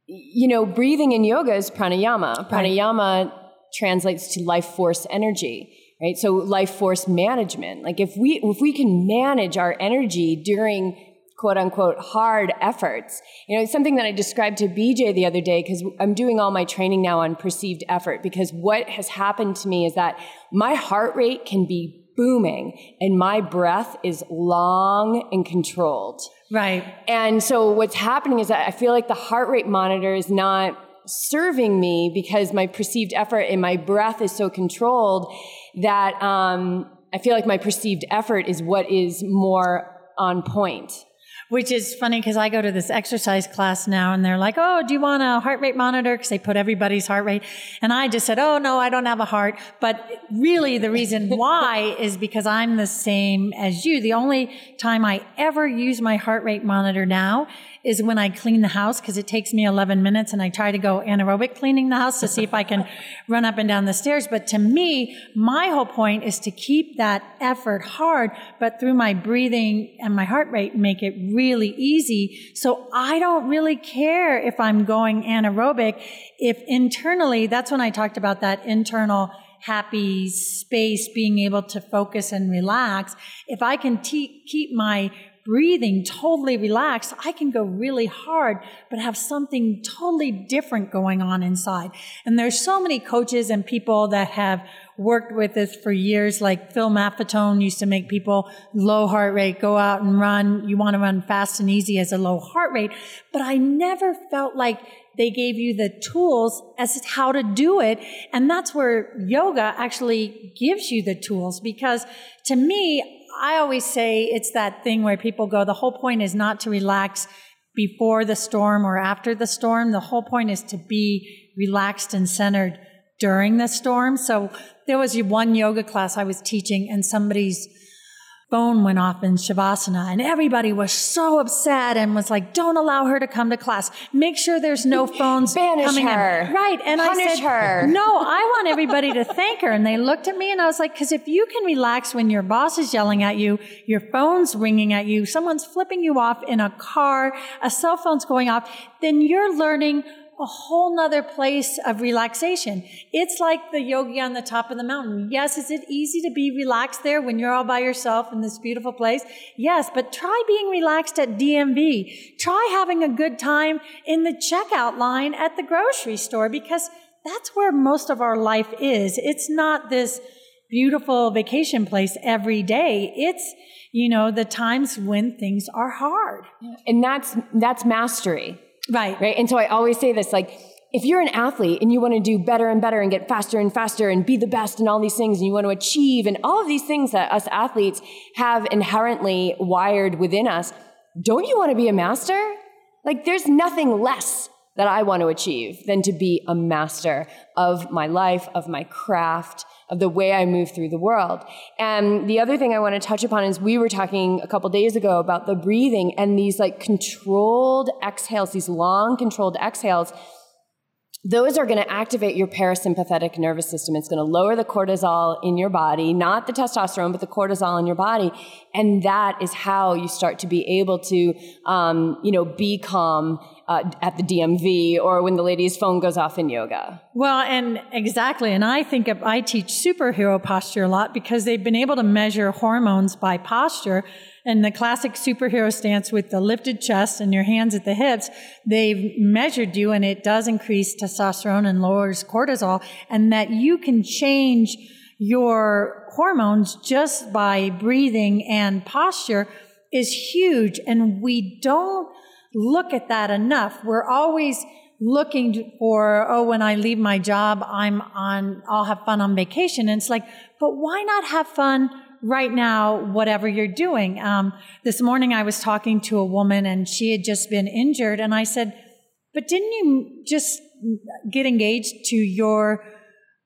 S2: you know, breathing in yoga is pranayama.
S1: Right.
S2: Pranayama translates to life force energy right so life force management like if we if we can manage our energy during quote unquote hard efforts. You know, it's something that I described to BJ the other day because I'm doing all my training now on perceived effort because what has happened to me is that my heart rate can be booming and my breath is long and controlled.
S1: Right.
S2: And so what's happening is that I feel like the heart rate monitor is not serving me because my perceived effort and my breath is so controlled that um, I feel like my perceived effort is what is more on point.
S1: Which is funny because I go to this exercise class now and they're like, Oh, do you want a heart rate monitor? Because they put everybody's heart rate. And I just said, Oh, no, I don't have a heart. But really the reason <laughs> why is because I'm the same as you. The only time I ever use my heart rate monitor now is when I clean the house because it takes me 11 minutes and I try to go anaerobic cleaning the house to see if I can <laughs> run up and down the stairs. But to me, my whole point is to keep that effort hard, but through my breathing and my heart rate, make it really easy. So I don't really care if I'm going anaerobic. If internally, that's when I talked about that internal happy space, being able to focus and relax. If I can te- keep my breathing totally relaxed, I can go really hard, but have something totally different going on inside. And there's so many coaches and people that have worked with this for years, like Phil Maffetone used to make people low heart rate, go out and run. You want to run fast and easy as a low heart rate. But I never felt like they gave you the tools as to how to do it. And that's where yoga actually gives you the tools because to me, I always say it's that thing where people go, the whole point is not to relax before the storm or after the storm. The whole point is to be relaxed and centered during the storm. So there was one yoga class I was teaching and somebody's phone went off in Shavasana and everybody was so upset and was like, don't allow her to come to class. Make sure there's no <laughs> phones
S2: Banish
S1: coming
S2: her.
S1: in. Right. And
S2: Punish
S1: I said,
S2: her. <laughs>
S1: no, I want everybody to thank her. And they looked at me and I was like, cause if you can relax when your boss is yelling at you, your phone's ringing at you, someone's flipping you off in a car, a cell phone's going off, then you're learning a whole nother place of relaxation. It's like the yogi on the top of the mountain. Yes, is it easy to be relaxed there when you're all by yourself in this beautiful place? Yes, but try being relaxed at DMV. Try having a good time in the checkout line at the grocery store because that's where most of our life is. It's not this beautiful vacation place every day. It's, you know, the times when things are hard.
S2: And that's that's mastery.
S1: Right.
S2: Right. And so I always say this like, if you're an athlete and you want to do better and better and get faster and faster and be the best and all these things and you want to achieve and all of these things that us athletes have inherently wired within us, don't you want to be a master? Like there's nothing less that I want to achieve than to be a master of my life, of my craft, of the way I move through the world. And the other thing I want to touch upon is we were talking a couple days ago about the breathing and these like controlled exhales, these long controlled exhales those are going to activate your parasympathetic nervous system. It's going to lower the cortisol in your body, not the testosterone, but the cortisol in your body. And that is how you start to be able to, um, you know, be calm uh, at the DMV or when the lady's phone goes off in yoga.
S1: Well, and exactly. And I think of, I teach superhero posture a lot because they've been able to measure hormones by posture. And the classic superhero stance with the lifted chest and your hands at the hips, they've measured you and it does increase testosterone and lowers cortisol and that you can change your hormones just by breathing and posture is huge. And we don't look at that enough. We're always looking for, oh, when I leave my job, I'm on, I'll have fun on vacation. And it's like, but why not have fun right now, whatever you're doing. Um, this morning I was talking to a woman and she had just been injured, and I said, "But didn't you just get engaged to your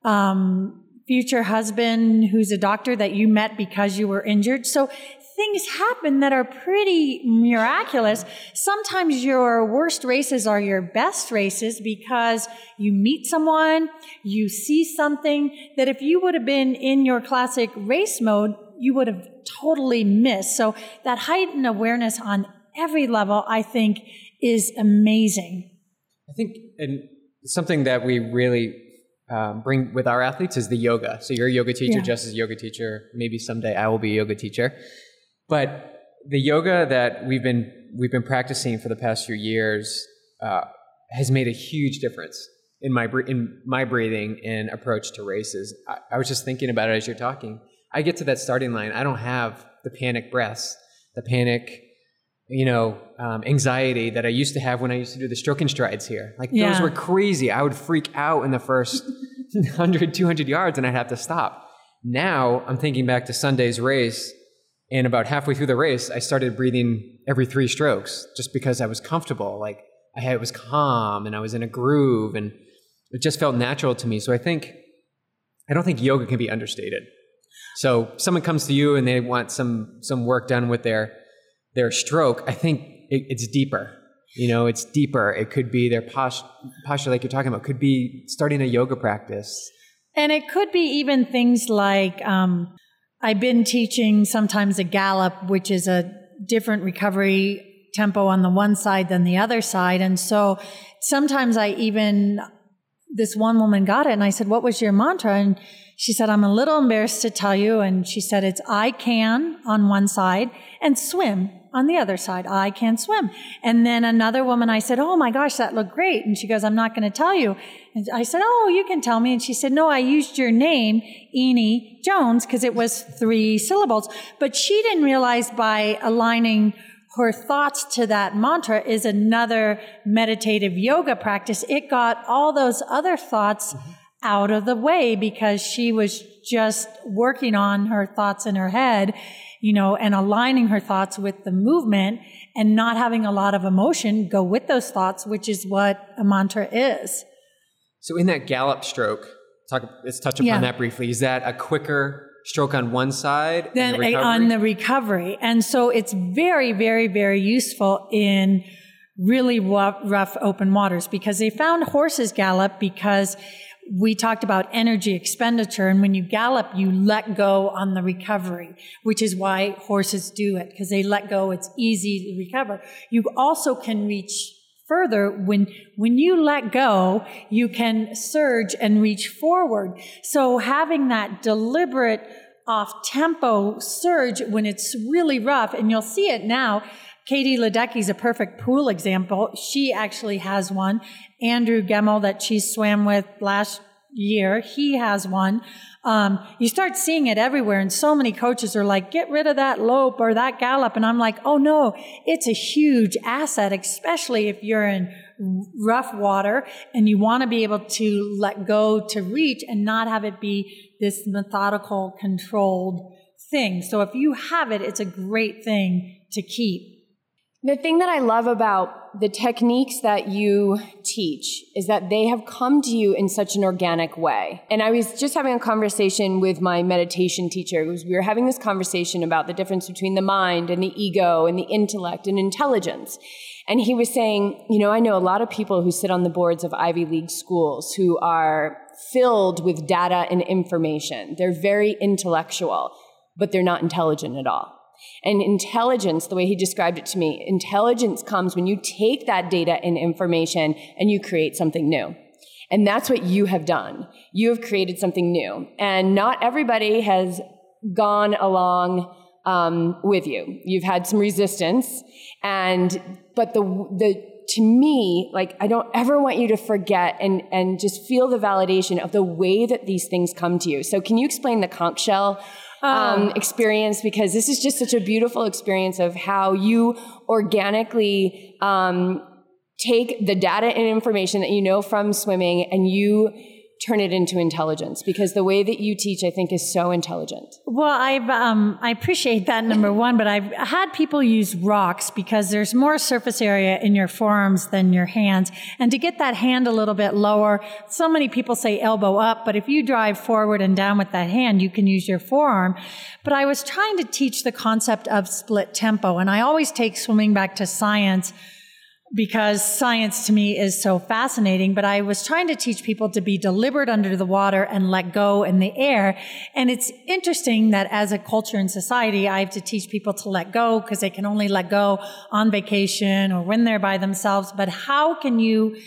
S1: um, future husband, who's a doctor that you met because you were injured?" So things happen that are pretty miraculous. Sometimes your worst races are your best races because you meet someone, you see something that if you would have been in your classic race mode, you would have totally missed. So that heightened awareness on every level, I think, is amazing.
S3: I think, and something that we really um, bring with our athletes is the yoga. So you're a yoga teacher,
S1: Yeah.
S3: Jess is a yoga teacher. Maybe someday I will be a yoga teacher. But the yoga that we've been we've been practicing for the past few years uh, has made a huge difference in my in my breathing and approach to races. I, I was just thinking about it as you're talking. I get to that starting line. I don't have the panic breaths, the panic, you know, um, anxiety that I used to have when I used to do the stroking strides here. Like those were crazy. I would freak out in the first <laughs> 100, 200 yards and I'd have to stop. Now I'm thinking back to Sunday's race, and about halfway through the race, I started breathing every three strokes just because I was comfortable. Like I had, it was calm and I was in a groove, and it just felt natural to me. So I think, I don't think yoga can be understated. So someone comes to you and they want some some work done with their their stroke. I think it, it's deeper. You know, it's deeper. It could be their posture, posture, like you're talking about. Could be starting a yoga practice.
S1: And it could be even things like um, I've been teaching sometimes a gallop, which is a different recovery tempo on the one side than the other side. And so sometimes I even, this one woman got it and I said, What was your mantra? And she said, I'm a little embarrassed to tell you. And she said, It's I can on one side and swim on the other side. I can't swim. And then another woman, I said, Oh my gosh, that looked great. And she goes, I'm not going to tell you. And I said, Oh, you can tell me. And she said, No, I used your name, Eney Jones, because it was three syllables. But she didn't realize by aligning her thoughts to that mantra is another meditative yoga practice. It got all those other thoughts mm-hmm. Out of the way because she was just working on her thoughts in her head, you know, and aligning her thoughts with the movement and not having a lot of emotion go with those thoughts, which is what a mantra is.
S3: So in that gallop stroke, talk, let's touch upon
S1: Yeah.
S3: that briefly. Is that a quicker stroke on one side?
S1: then
S3: the
S1: on the recovery. And so it's very, very, very useful in really rough, rough open waters because they found horses gallop because we talked about energy expenditure. And when you gallop, you let go on the recovery, which is why horses do it because they let go. It's easy to recover. You also can reach further when when you let go you can surge and reach forward so having that deliberate off tempo surge when it's really rough and you'll see it now Katie Ledecky's a perfect pool example. She actually has one. Andrew Gemmell that she swam with last year, he has one. Um, you start seeing it everywhere, and so many coaches are like, get rid of that lope or that gallop. And I'm like, oh no, it's a huge asset, especially if you're in rough water and you want to be able to let go to reach and not have it be this methodical, controlled thing. So if you have it, it's a great thing to keep.
S2: The thing that I love about the techniques that you teach is that they have come to you in such an organic way. And I was just having a conversation with my meditation teacher. We were having this conversation about the difference between the mind and the ego and the intellect and intelligence. And he was saying, you know, I know a lot of people who sit on the boards of Ivy League schools who are filled with data and information. They're very intellectual, but they're not intelligent at all. And intelligence, the way he described it to me, intelligence comes when you take that data and information and you create something new. And that's what you have done. You have created something new. And not everybody has gone along um, with you. You've had some resistance. And, but the, the, to me, like, I don't ever want you to forget and, and just feel the validation of the way that these things come to you. So can you explain the conch shell um, experience because this is just such a beautiful experience of how you organically um, take the data and information that you know from swimming and you turn it into intelligence because the way that you teach i think is so intelligent
S1: Well, I've um, I appreciate that number one, but I've had people use rocks because there's more surface area in your forearms than your hands, and to get that hand a little bit lower. So many people say elbow up, but if you drive forward and down with that hand, you can use your forearm. But I was trying to teach the concept of split tempo, and I always take swimming back to science because science to me is so fascinating, but I was trying to teach people to be deliberate under the water and let go in the air. And it's interesting that as a culture and society, I have to teach people to let go because they can only let go on vacation or when they're by themselves. But how can you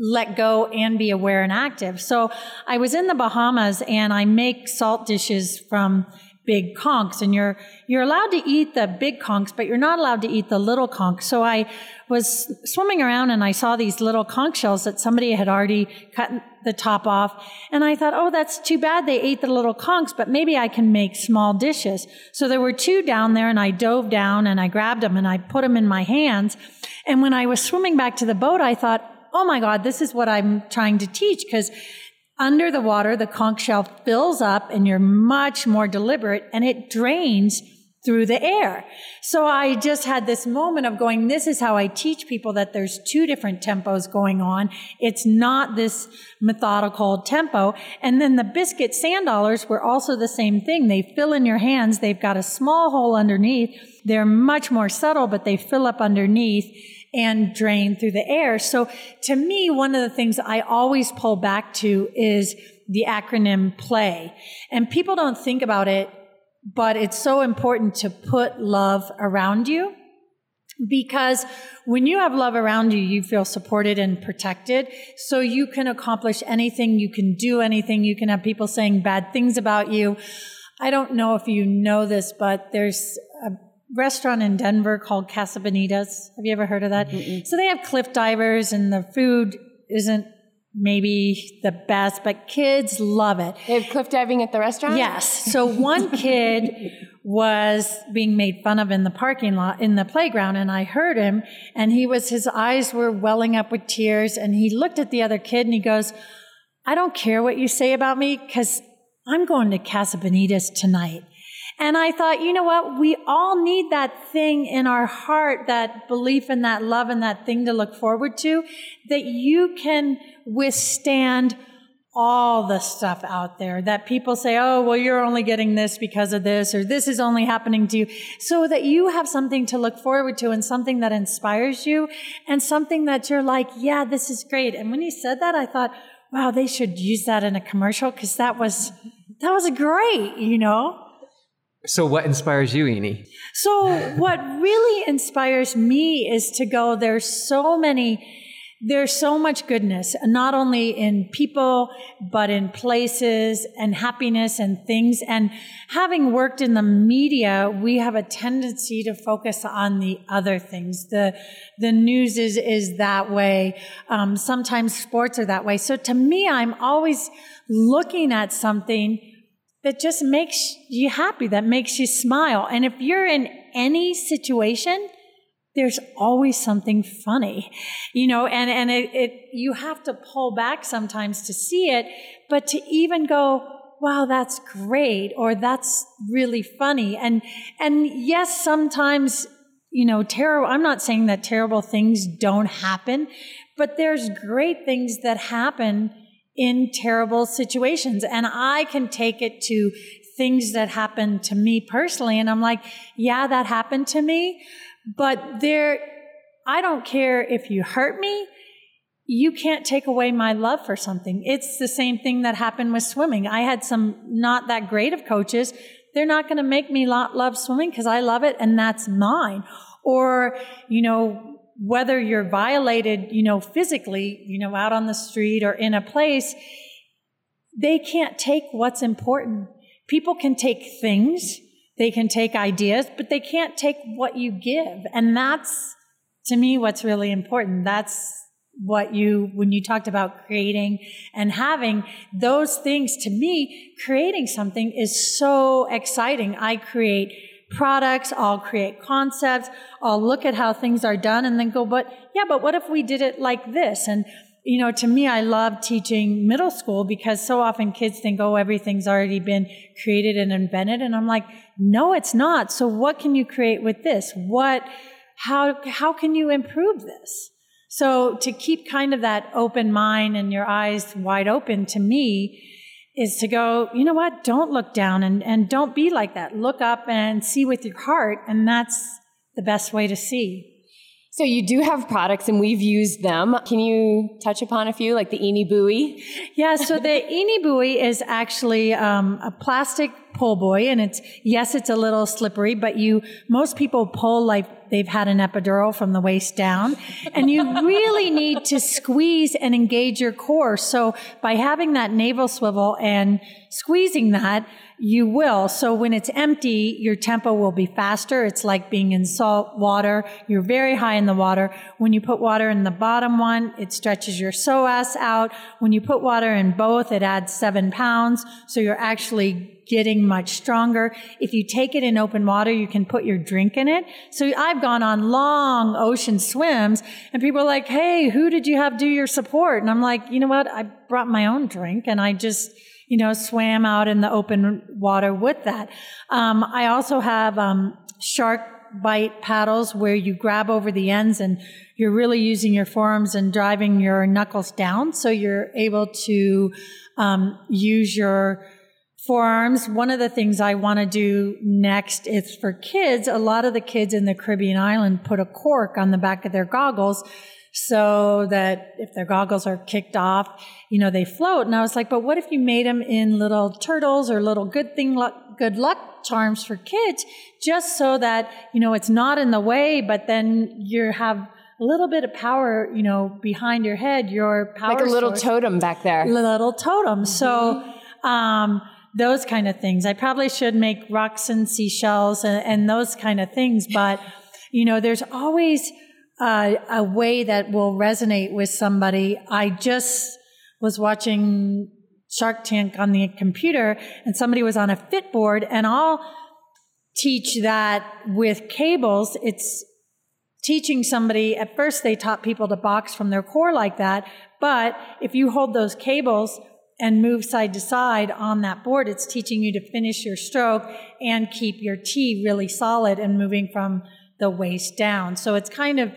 S1: let go and be aware and active. So I was in the Bahamas and I make salt dishes from big conchs and you're you're allowed to eat the big conchs but you're not allowed to eat the little conchs so i was swimming around and i saw these little conch shells that somebody had already cut the top off and i thought oh that's too bad they ate the little conchs but maybe i can make small dishes. So there were two down there and i dove down and i grabbed them and i put them in my hands. And when i was swimming back to the boat i thought oh my god this is what i'm trying to teach because under the water, the conch shell fills up and you're much more deliberate and it drains through the air. So I just had this moment of going, this is how I teach people that there's two different tempos going on. It's not this methodical tempo. And then the biscuit sand dollars were also the same thing. They fill in your hands. They've got a small hole underneath. They're much more subtle, but they fill up underneath and drain through the air. So to me, one of the things I always pull back to is the acronym PLAY. And people don't think about it, but it's so important to put love around you because when you have love around you, you feel supported and protected. So you can accomplish anything. You can do anything. You can have people saying bad things about you. I don't know if you know this, but there's restaurant in Denver called Casa Bonita's. Have you ever heard of that? Mm-mm. So they have cliff divers and the food isn't maybe the best, but kids love it.
S2: They have cliff diving at the restaurant?
S1: Yes. So one <laughs> kid was being made fun of in the parking lot, in the playground, and I heard him, and he was, his eyes were welling up with tears, and he looked at the other kid and he goes, I don't care what you say about me, because I'm going to Casa Bonita's tonight. And I thought, you know what? We all need that thing in our heart, that belief and that love and that thing to look forward to, that you can withstand all the stuff out there that people say, oh, well, you're only getting this because of this, or this is only happening to you. So that you have something to look forward to and something that inspires you and something that you're like, yeah, this is great. And when he said that, I thought, wow, they should use that in a commercial because that was, that was great, you know?
S3: So, what inspires you, Eney?
S1: So, what really inspires me is to go, there's so many, there's so much goodness, not only in people, but in places and happiness and things. And having worked in the media, we have a tendency to focus on the other things. The, the news is, is that way. Um, sometimes sports are that way. So, to me, I'm always looking at something that just makes you happy, that makes you smile. And if you're in any situation, there's always something funny, you know, and, and it, it, you have to pull back sometimes to see it, but to even go, wow, that's great, or that's really funny. And, and yes, sometimes, you know, terrible, I'm not saying that terrible things don't happen, but there's great things that happen in terrible situations. And I can take it to things that happen to me personally. And I'm like, yeah, that happened to me. But there, I don't care if you hurt me. You can't take away my love for something. It's the same thing that happened with swimming. I had some not that great of coaches. They're not going to make me love swimming because I love it and that's mine. Or, you know, whether you're violated, you know, physically, you know, out on the street or in a place, they can't take what's important. People can take things, they can take ideas, but they can't take what you give. And that's, to me, what's really important. That's what you, when you talked about creating and having those things, to me, creating something is so exciting. I create products, I'll create concepts, I'll look at how things are done and then go, but yeah, but what if we did it like this? And, you know, to me, I love teaching middle school because so often kids think, oh, everything's already been created and invented. And I'm like, no, it's not. So what can you create with this? What, how, how can you improve this? So to keep kind of that open mind and your eyes wide open to me, is to go, you know what? Don't look down and, and don't be like that. Look up and see with your heart. And that's the best way to see.
S2: So you do have products and we've used them. Can you touch upon a few, like the Eney Buoy?
S1: Yeah, so the <laughs> Eney Buoy is actually um, a plastic pull buoy, and it's yes, it's a little slippery, but you most people pull like they've had an epidural from the waist down. And you really need to squeeze and engage your core. So by having that navel swivel and squeezing that, you will. So when it's empty, your tempo will be faster. It's like being in salt water. You're very high in the water. When you put water in the bottom one, it stretches your psoas out. When you put water in both, it adds seven pounds. So you're actually getting much stronger. If you take it in open water, you can put your drink in it. So I've gone on long ocean swims and people are like, Hey, who did you have do your support? And I'm like, you know what? I brought my own drink and I just, you know, swam out in the open water with that. Um, I also have um, shark bite paddles where you grab over the ends and you're really using your forearms and driving your knuckles down, so you're able to um, use your forearms. One of the things I want to do next is for kids. A lot of the kids in the Caribbean island put a cork on the back of their goggles so that if their goggles are kicked off, you know, they float. And I was like, but what if you made them in little turtles or little good thing, luck, good luck charms for kids, just so that, you know, it's not in the way, but then you have a little bit of power, you know, behind your head, your power.
S2: Like a little
S1: source.
S2: totem back there.
S1: Little totem. Mm-hmm. So, um, those kind of things. I probably should make rocks and seashells and, and those kind of things, but, you know, there's always, uh, a way that will resonate with somebody. I just was watching Shark Tank on the computer and somebody was on a Fitboard and I'll teach that with cables. It's teaching somebody, at first they taught people to box from their core like that, but if you hold those cables and move side to side on that board, it's teaching you to finish your stroke and keep your T really solid and moving from the waist down. So it's kind of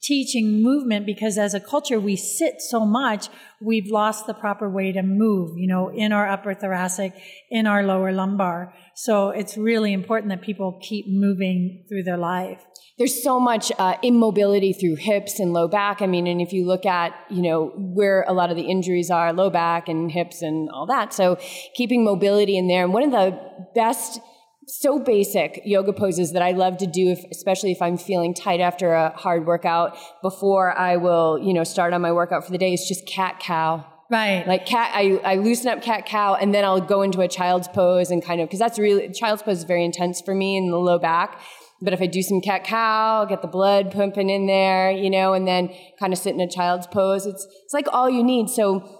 S1: teaching movement because as a culture we sit so much we've lost the proper way to move you know in our upper thoracic in our lower lumbar. So it's really important that people keep moving through their life.
S2: There's so much uh, immobility through hips and low back. I mean and if you look at you know where a lot of the injuries are low back and hips and all that. So keeping mobility in there. And one of the best so basic yoga poses that I love to do, if, especially if I'm feeling tight after a hard workout before I will, you know, start on my workout for the day. It's just cat cow.
S1: Right.
S2: Like cat, I, I loosen up cat cow and then I'll go into a child's pose and kind of, cause that's really, child's pose is very intense for me in the low back. But if I do some cat cow, get the blood pumping in there, you know, and then kind of sit in a child's pose, it's, it's like all you need. So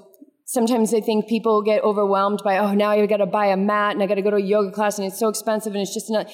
S2: sometimes I think people get overwhelmed by, oh, now I've got to buy a mat and I got to go to a yoga class and it's so expensive and it's just not.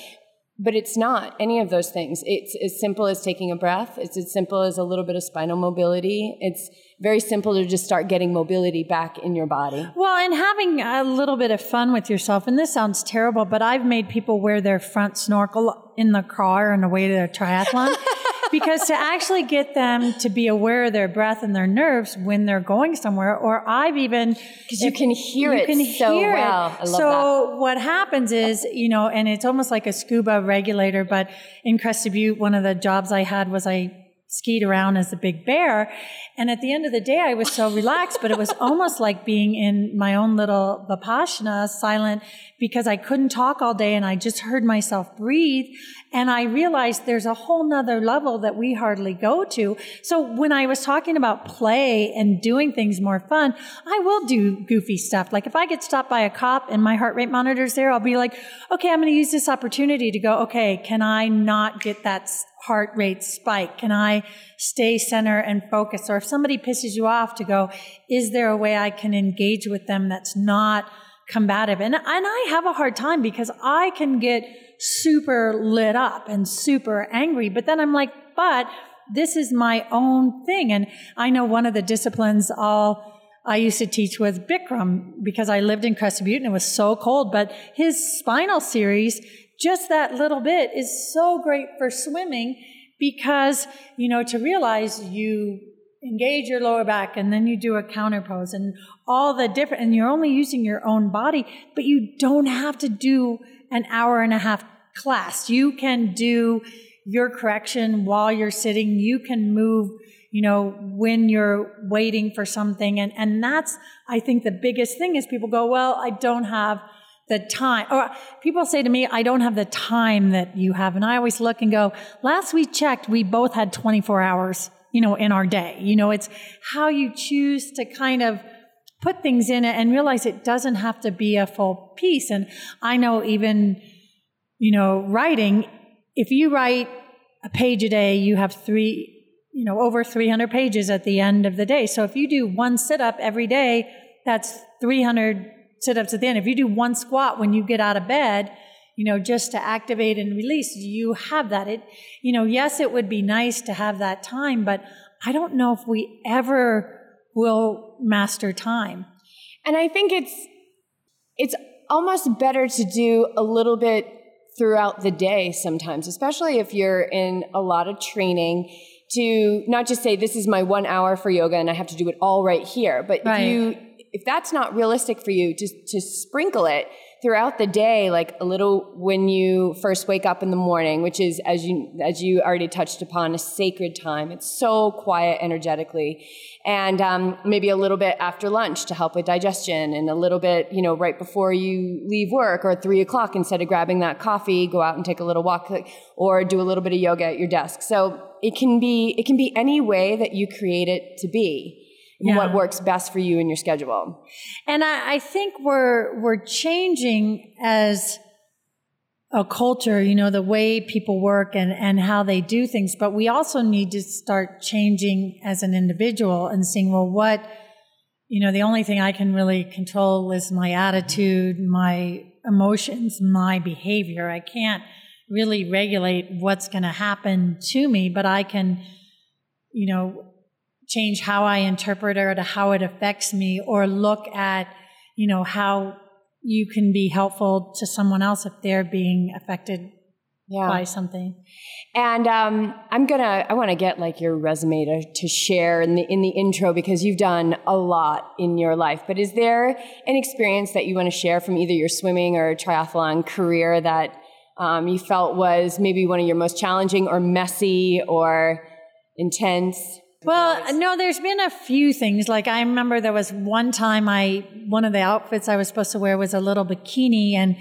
S2: But it's not any of those things. It's as simple as taking a breath. It's as simple as a little bit of spinal mobility. It's very simple to just start getting mobility back in your body.
S1: Well, and having a little bit of fun with yourself. And this sounds terrible, but I've made people wear their front snorkel in the car on the way to a triathlon. <laughs> because to actually get them to be aware of their breath and their nerves when they're going somewhere, or I've even
S2: because you can hear you it can so hear well.
S1: It. so that. what happens is, you know, and it's almost like a scuba regulator. But in Crested Butte, one of the jobs I had was I skied around as a big bear. And at the end of the day, I was so relaxed, but it was almost like being in my own little Vipassana, silent, because I couldn't talk all day and I just heard myself breathe. And I realized there's a whole nother level that we hardly go to. So when I was talking about play and doing things more fun, I will do goofy stuff. Like if I get stopped by a cop and my heart rate monitor's there, I'll be like, okay, I'm going to use this opportunity to go, okay, can I not get that heart rate spike? Can I stay center and focus? Or if somebody pisses you off to go, is there a way I can engage with them that's not combative? And, and I have a hard time because I can get super lit up and super angry, but then I'm like, but this is my own thing. And I know one of the disciplines all I used to teach was Bikram because I lived in Crested Butte and it was so cold, but his spinal series just that little bit is so great for swimming because, you know, to realize you engage your lower back and then you do a counter pose and all the different, and you're only using your own body, but you don't have to do an hour and a half class. You can do your correction while you're sitting. You can move, you know, when you're waiting for something. And, and that's, I think the biggest thing is people go, well, I don't have the time or people say to me i don't have the time that you have and i always look and go last we checked we both had 24 hours you know in our day. You know it's how you choose to kind of put things in it and realize it doesn't have to be a full piece. And i know even you know writing if you write a page a day you have three you know over 300 pages at the end of the day. So if you do one sit up every day that's 300 sit ups at the end. If you do one squat when you get out of bed, you know, just to activate and release, you have that. It, you know, yes, it would be nice to have that time, but I don't know if we ever will master time.
S2: And I think it's, it's almost better to do a little bit throughout the day sometimes, especially if you're in a lot of training to not just say, this is my one hour for yoga and I have to do it all right here, but right. if you if that's not realistic for you, to, to sprinkle it throughout the day, like a little when you first wake up in the morning, which is, as you, as you already touched upon, a sacred time. It's so quiet energetically. And um, maybe a little bit after lunch to help with digestion, and a little bit, you know, right before you leave work or at three o'clock, instead of grabbing that coffee, go out and take a little walk or do a little bit of yoga at your desk. So it can be, it can be any way that you create it to be yeah. what works best for you and your schedule.
S1: And I, I think we're we're changing as a culture, you know, the way people work and, and how they do things. But we also need to start changing as an individual and seeing, well, what, you know, the only thing I can really control is my attitude, my emotions, my behavior. I can't really regulate what's going to happen to me, but I can, you know, change how I interpret it or how it affects me or look at, you know, how you can be helpful to someone else if they're being affected yeah. by something.
S2: And um, I'm gonna, I want to get like your resume to, to share in the in the intro because you've done a lot in your life. But is there an experience that you want to share from either your swimming or triathlon career that um, you felt was maybe one of your most challenging or messy or intense?
S1: Well, no, there's been a few things. Like I remember there was one time I, one of the outfits I was supposed to wear was a little bikini and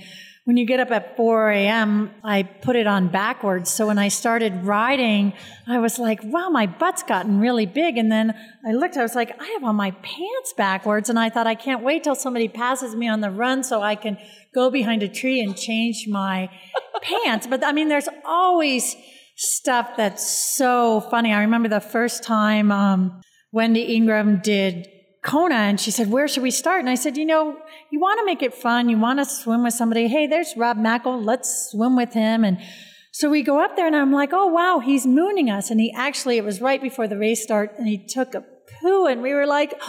S1: when you get up at 4 a.m., I put it on backwards. So when I started riding, I was like, wow, my butt's gotten really big. And then I looked, I was like, I have on my pants backwards. And I thought, I can't wait till somebody passes me on the run so I can go behind a tree and change my <laughs> pants. But I mean, there's always, stuff that's so funny. I remember the first time um, Wendy Ingraham did Kona and she said, Where should we start? And I said, You know, you want to make it fun. You want to swim with somebody. Hey, there's Rob Mackel. Let's swim with him. And so we go up there and I'm like, Oh, wow, he's mooning us. And he actually, it was right before the race start and he took a poo and we were like,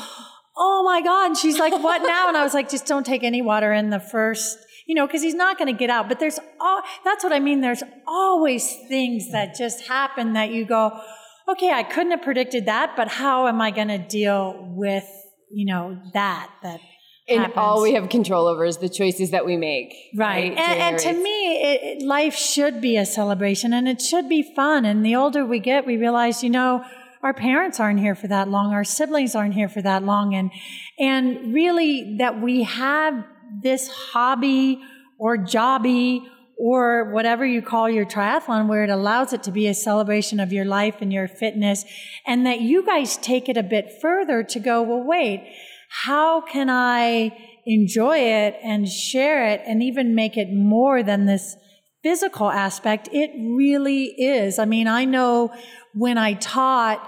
S1: Oh my God. And she's like, What now? And I was like, Just don't take any water in the first you know, because he's not going to get out. But there's all, that's what I mean. There's always things that just happen that you go, okay, I couldn't have predicted that, but how am I going to deal with, you know, that, that,
S2: and
S1: happens.
S2: all we have control over is the choices that we make.
S1: Right. right? And, and to me, it, it, life should be a celebration and it should be fun. And the older we get, we realize, you know, our parents aren't here for that long. Our siblings aren't here for that long. And, and really that we have this hobby or jobby or whatever you call your triathlon where it allows it to be a celebration of your life and your fitness and that you guys take it a bit further to go, well, wait, how can I enjoy it and share it and even make it more than this physical aspect? It really is. I mean, I know when I taught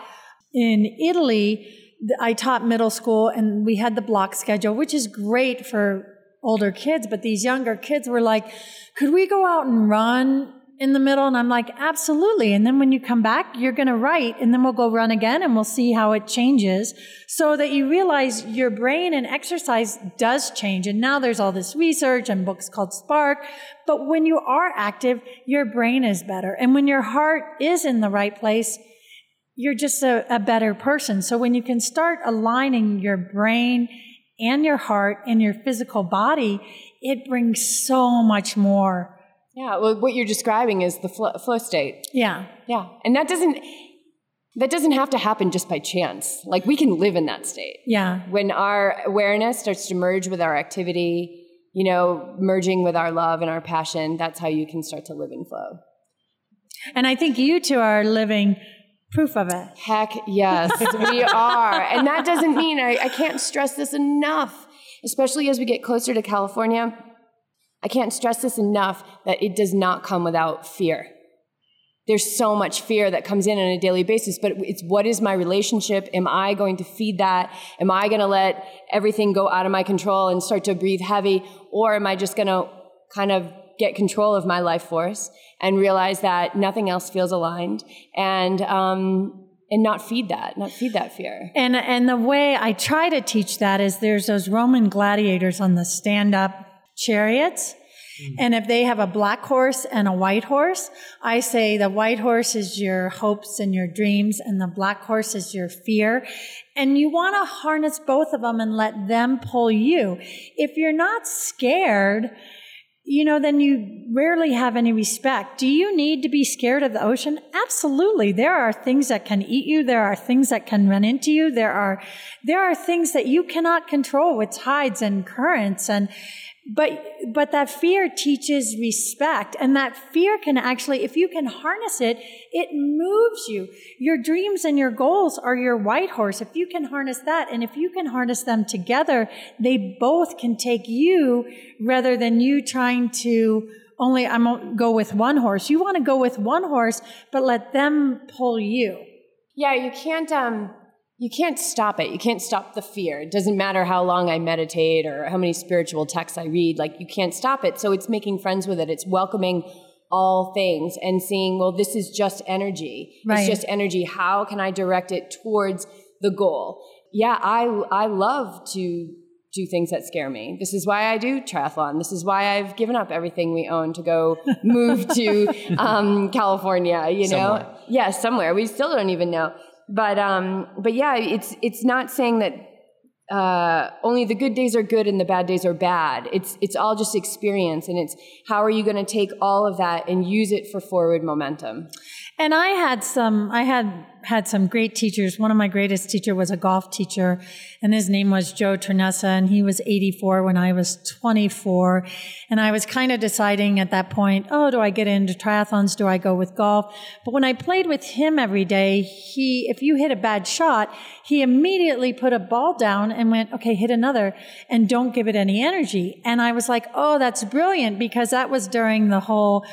S1: in Italy, I taught middle school and we had the block schedule, which is great for older kids, but these younger kids were like, could we go out and run in the middle? And I'm like, absolutely. And then when you come back, you're going to write and then we'll go run again and we'll see how it changes so that you realize your brain and exercise does change. And now there's all this research and books called Spark. But when you are active, your brain is better. And when your heart is in the right place, you're just a, a better person. So when you can start aligning your brain and your heart and your physical body, it brings so much more.
S2: Yeah, well, what you're describing is the flow, flow state.
S1: Yeah,
S2: yeah, and that doesn't that doesn't have to happen just by chance. Like we can live in that state.
S1: Yeah,
S2: when our awareness starts to merge with our activity, you know, merging with our love and our passion, that's how you can start to live in flow.
S1: And I think you two are living proof of it.
S2: Heck yes, we <laughs> are. And that doesn't mean I, I can't stress this enough, especially as we get closer to California. I can't stress this enough that it does not come without fear. There's so much fear that comes in on a daily basis, but it's what is my relationship? Am I going to feed that? Am I going to let everything go out of my control and start to breathe heavy? Or am I just going to kind of get control of my life force and realize that nothing else feels aligned and um, and not feed that, not feed that fear.
S1: And and the way I try to teach that is there's those Roman gladiators on the stand up chariots. Mm. And if they have a black horse and a white horse, I say the white horse is your hopes and your dreams, and the black horse is your fear. And you want to harness both of them and let them pull you. If you're not scared, you know, then you rarely have any respect. Do you need to be scared of the ocean? Absolutely. There are things that can eat you. There are things that can run into you. There are, there are things that you cannot control with tides and currents and, but, but that fear teaches respect. And that fear can actually, if you can harness it, it moves you. Your dreams and your goals are your white horse. If you can harness that, and if you can harness them together, they both can take you rather than you trying to only, I'm gonna go with one horse. You want to go with one horse, but let them pull you.
S2: Yeah, you can't, um, you can't stop it. You can't stop the fear. It doesn't matter how long I meditate or how many spiritual texts I read. Like, you can't stop it. So it's making friends with it. It's welcoming all things and seeing, well, this is just energy. Right. It's just energy. How can I direct it towards the goal? Yeah, I, I love to do things that scare me. This is why I do triathlon. This is why I've given up everything we own to go move to <laughs> um, California, you know? Somewhere. Yeah, somewhere. We still don't even know but um, but yeah, it's it's not saying that uh, only the good days are good and the bad days are bad. It's it's all just experience, and it's how are you going to take all of that and use it for forward momentum.
S1: And I had some, I had had some great teachers. One of my greatest teacher was a golf teacher, and his name was Joe Ternessa, and he was 84 when I was 24. And I was kind of deciding at that point, oh, do I get into triathlons? Do I go with golf? But when I played with him every day, he, if you hit a bad shot, he immediately put a ball down and went, okay, hit another, and don't give it any energy. And I was like, oh, that's brilliant because that was during the whole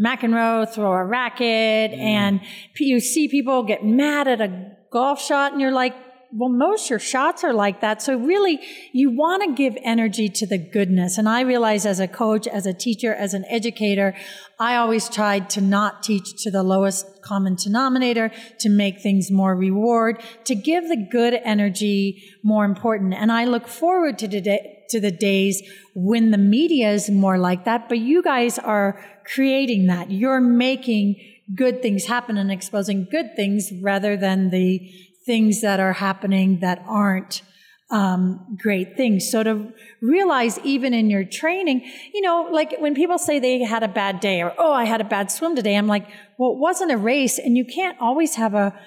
S1: McEnroe throw a racket mm. and you see people get mad at a golf shot and you're like, well, most your shots are like that. So really, you want to give energy to the goodness. And I realize as a coach, as a teacher, as an educator, I always tried to not teach to the lowest common denominator, to make things more reward, to give the good energy more important. And I look forward to today, to the days when the media is more like that, but you guys are creating that. You're making good things happen and exposing good things rather than the things that are happening that aren't um, great things. So to realize even in your training, you know, like when people say they had a bad day or, oh, I had a bad swim today, I'm like, well, it wasn't a race and you can't always have a,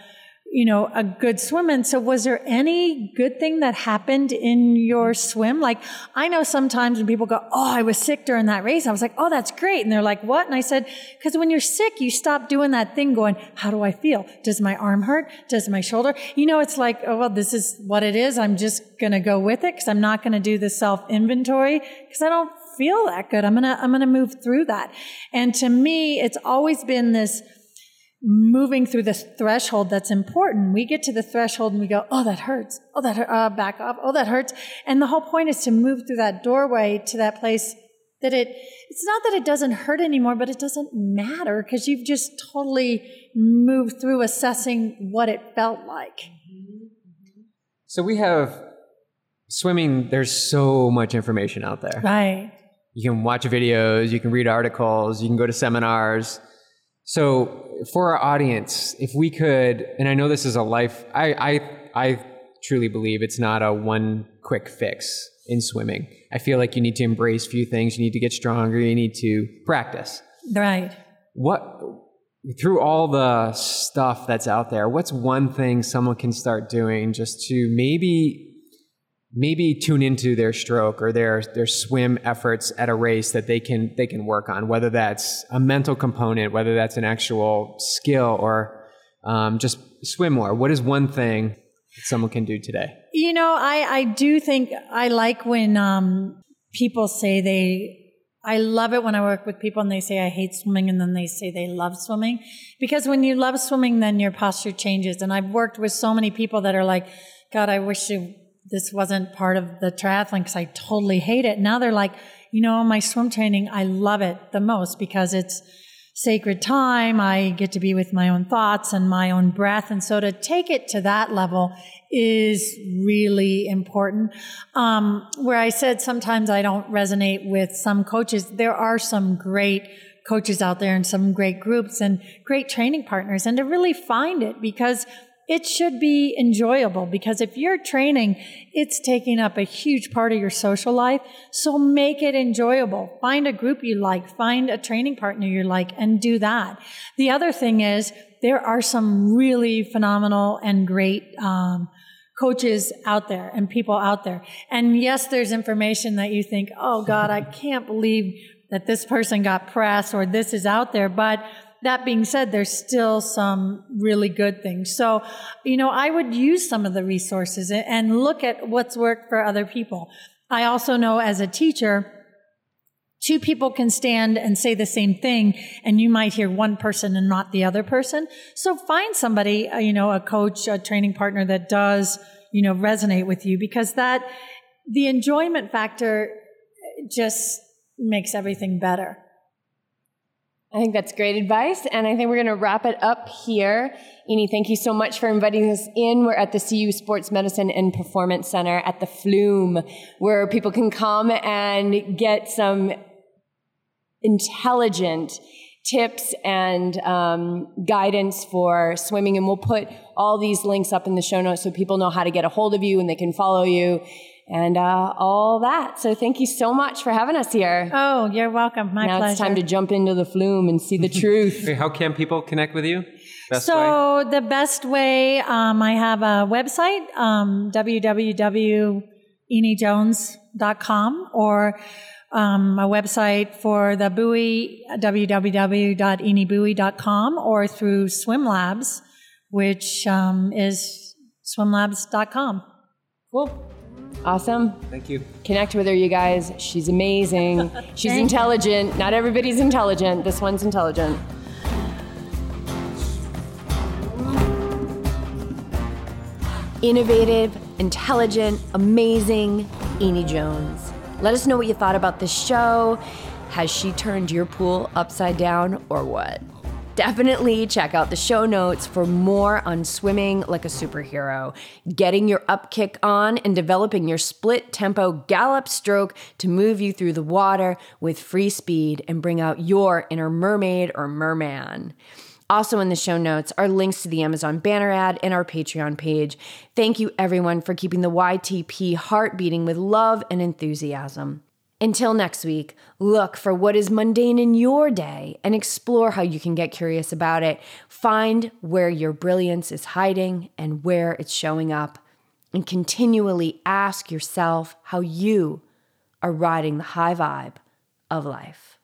S1: you know, a good swim. And so was there any good thing that happened in your swim? Like I know sometimes when people go, Oh, I was sick during that race. I was like, Oh, that's great. And they're like, what? And I said, cause when you're sick, you stop doing that thing going, how do I feel? Does my arm hurt? Does my shoulder? You know, it's like, Oh, well, this is what it is. I'm just going to go with it because I'm not going to do the self inventory because I don't feel that good. I'm going to, I'm going to move through that. And to me, it's always been this, moving through the threshold that's important. We get to the threshold and we go, oh, that hurts. Oh, that hurt. Uh, back up. Oh, that hurts. And the whole point is to move through that doorway to that place that it, it's not that it doesn't hurt anymore, but it doesn't matter because you've just totally moved through assessing what it felt like.
S3: So we have swimming, there's so much information out there.
S1: Right.
S3: You can watch videos, you can read articles, you can go to seminars. So for our audience, if we could, and I know this is a life, I, I, I truly believe it's not a one quick fix in swimming. I feel like you need to embrace a few things. You need to get stronger. You need to practice.
S1: Right.
S3: What, through all the stuff that's out there, what's one thing someone can start doing just to maybe maybe tune into their stroke or their their swim efforts at a race that they can they can work on, whether that's a mental component, whether that's an actual skill, or um, just swim more. What is one thing that someone can do today?
S1: You know, I I do think I like when um, people say they. I love it when I work with people and they say I hate swimming and then they say they love swimming because when you love swimming then your posture changes and I've worked with so many people that are like God I wish you this wasn't part of the triathlon because I totally hate it. Now they're like, you know, my swim training, I love it the most because it's sacred time. I get to be with my own thoughts and my own breath. And so to take it to that level is really important. Um, where I said sometimes I don't resonate with some coaches, there are some great coaches out there and some great groups and great training partners and to really find it because it should be enjoyable because if you're training, it's taking up a huge part of your social life. So make it enjoyable. Find a group you like, find a training partner you like, and do that. The other thing is there are some really phenomenal and great, um, coaches out there and people out there. And yes, there's information that you think, oh God, I <laughs> can't believe that this person got press or this is out there, but that being said, there's still some really good things. So, you know, I would use some of the resources and look at what's worked for other people. I also know as a teacher, two people can stand and say the same thing and you might hear one person and not the other person. So find somebody, uh, you know, a coach, a training partner that does, you know, resonate with you because that, the enjoyment factor just makes everything better.
S2: I think that's great advice. And I think we're going to wrap it up here. Eney, thank you so much for inviting us in. We're at the CU Sports Medicine and Performance Center at the Flume, where people can come and get some intelligent tips and um, guidance for swimming. And we'll put all these links up in the show notes so people know how to get a hold of you and they can follow you and uh, all that. So thank you so much for having us here.
S1: Oh, you're welcome. My
S2: now
S1: pleasure.
S2: it's time to jump into the flume and see the truth. <laughs>
S3: Hey, how can people connect with you? Best
S1: so
S3: way?
S1: the best way, um, I have a website, um, www.eneyjones.com or um, a website for the buoy, www.eneybuoy.com or through SwimLabs, which um, is swimlabs.com.
S2: Cool. Awesome.
S3: Thank you.
S2: Connect with her, you guys. She's amazing. <laughs> She's intelligent. Not everybody's intelligent. This one's intelligent. Innovative, intelligent, amazing Eney Jones. Let us know what you thought about this show. Has she turned your pool upside down or what? Definitely check out the show notes for more on swimming like a superhero, getting your up kick on, and developing your split tempo gallop stroke to move you through the water with free speed and bring out your inner mermaid or merman. Also, in the show notes are links to the Amazon banner ad and our Patreon page. Thank you, everyone, for keeping the YTP heart beating with love and enthusiasm. Until next week, look for what is mundane in your day and explore how you can get curious about it. Find where your brilliance is hiding and where it's showing up. And continually ask yourself how you are riding the high vibe of life.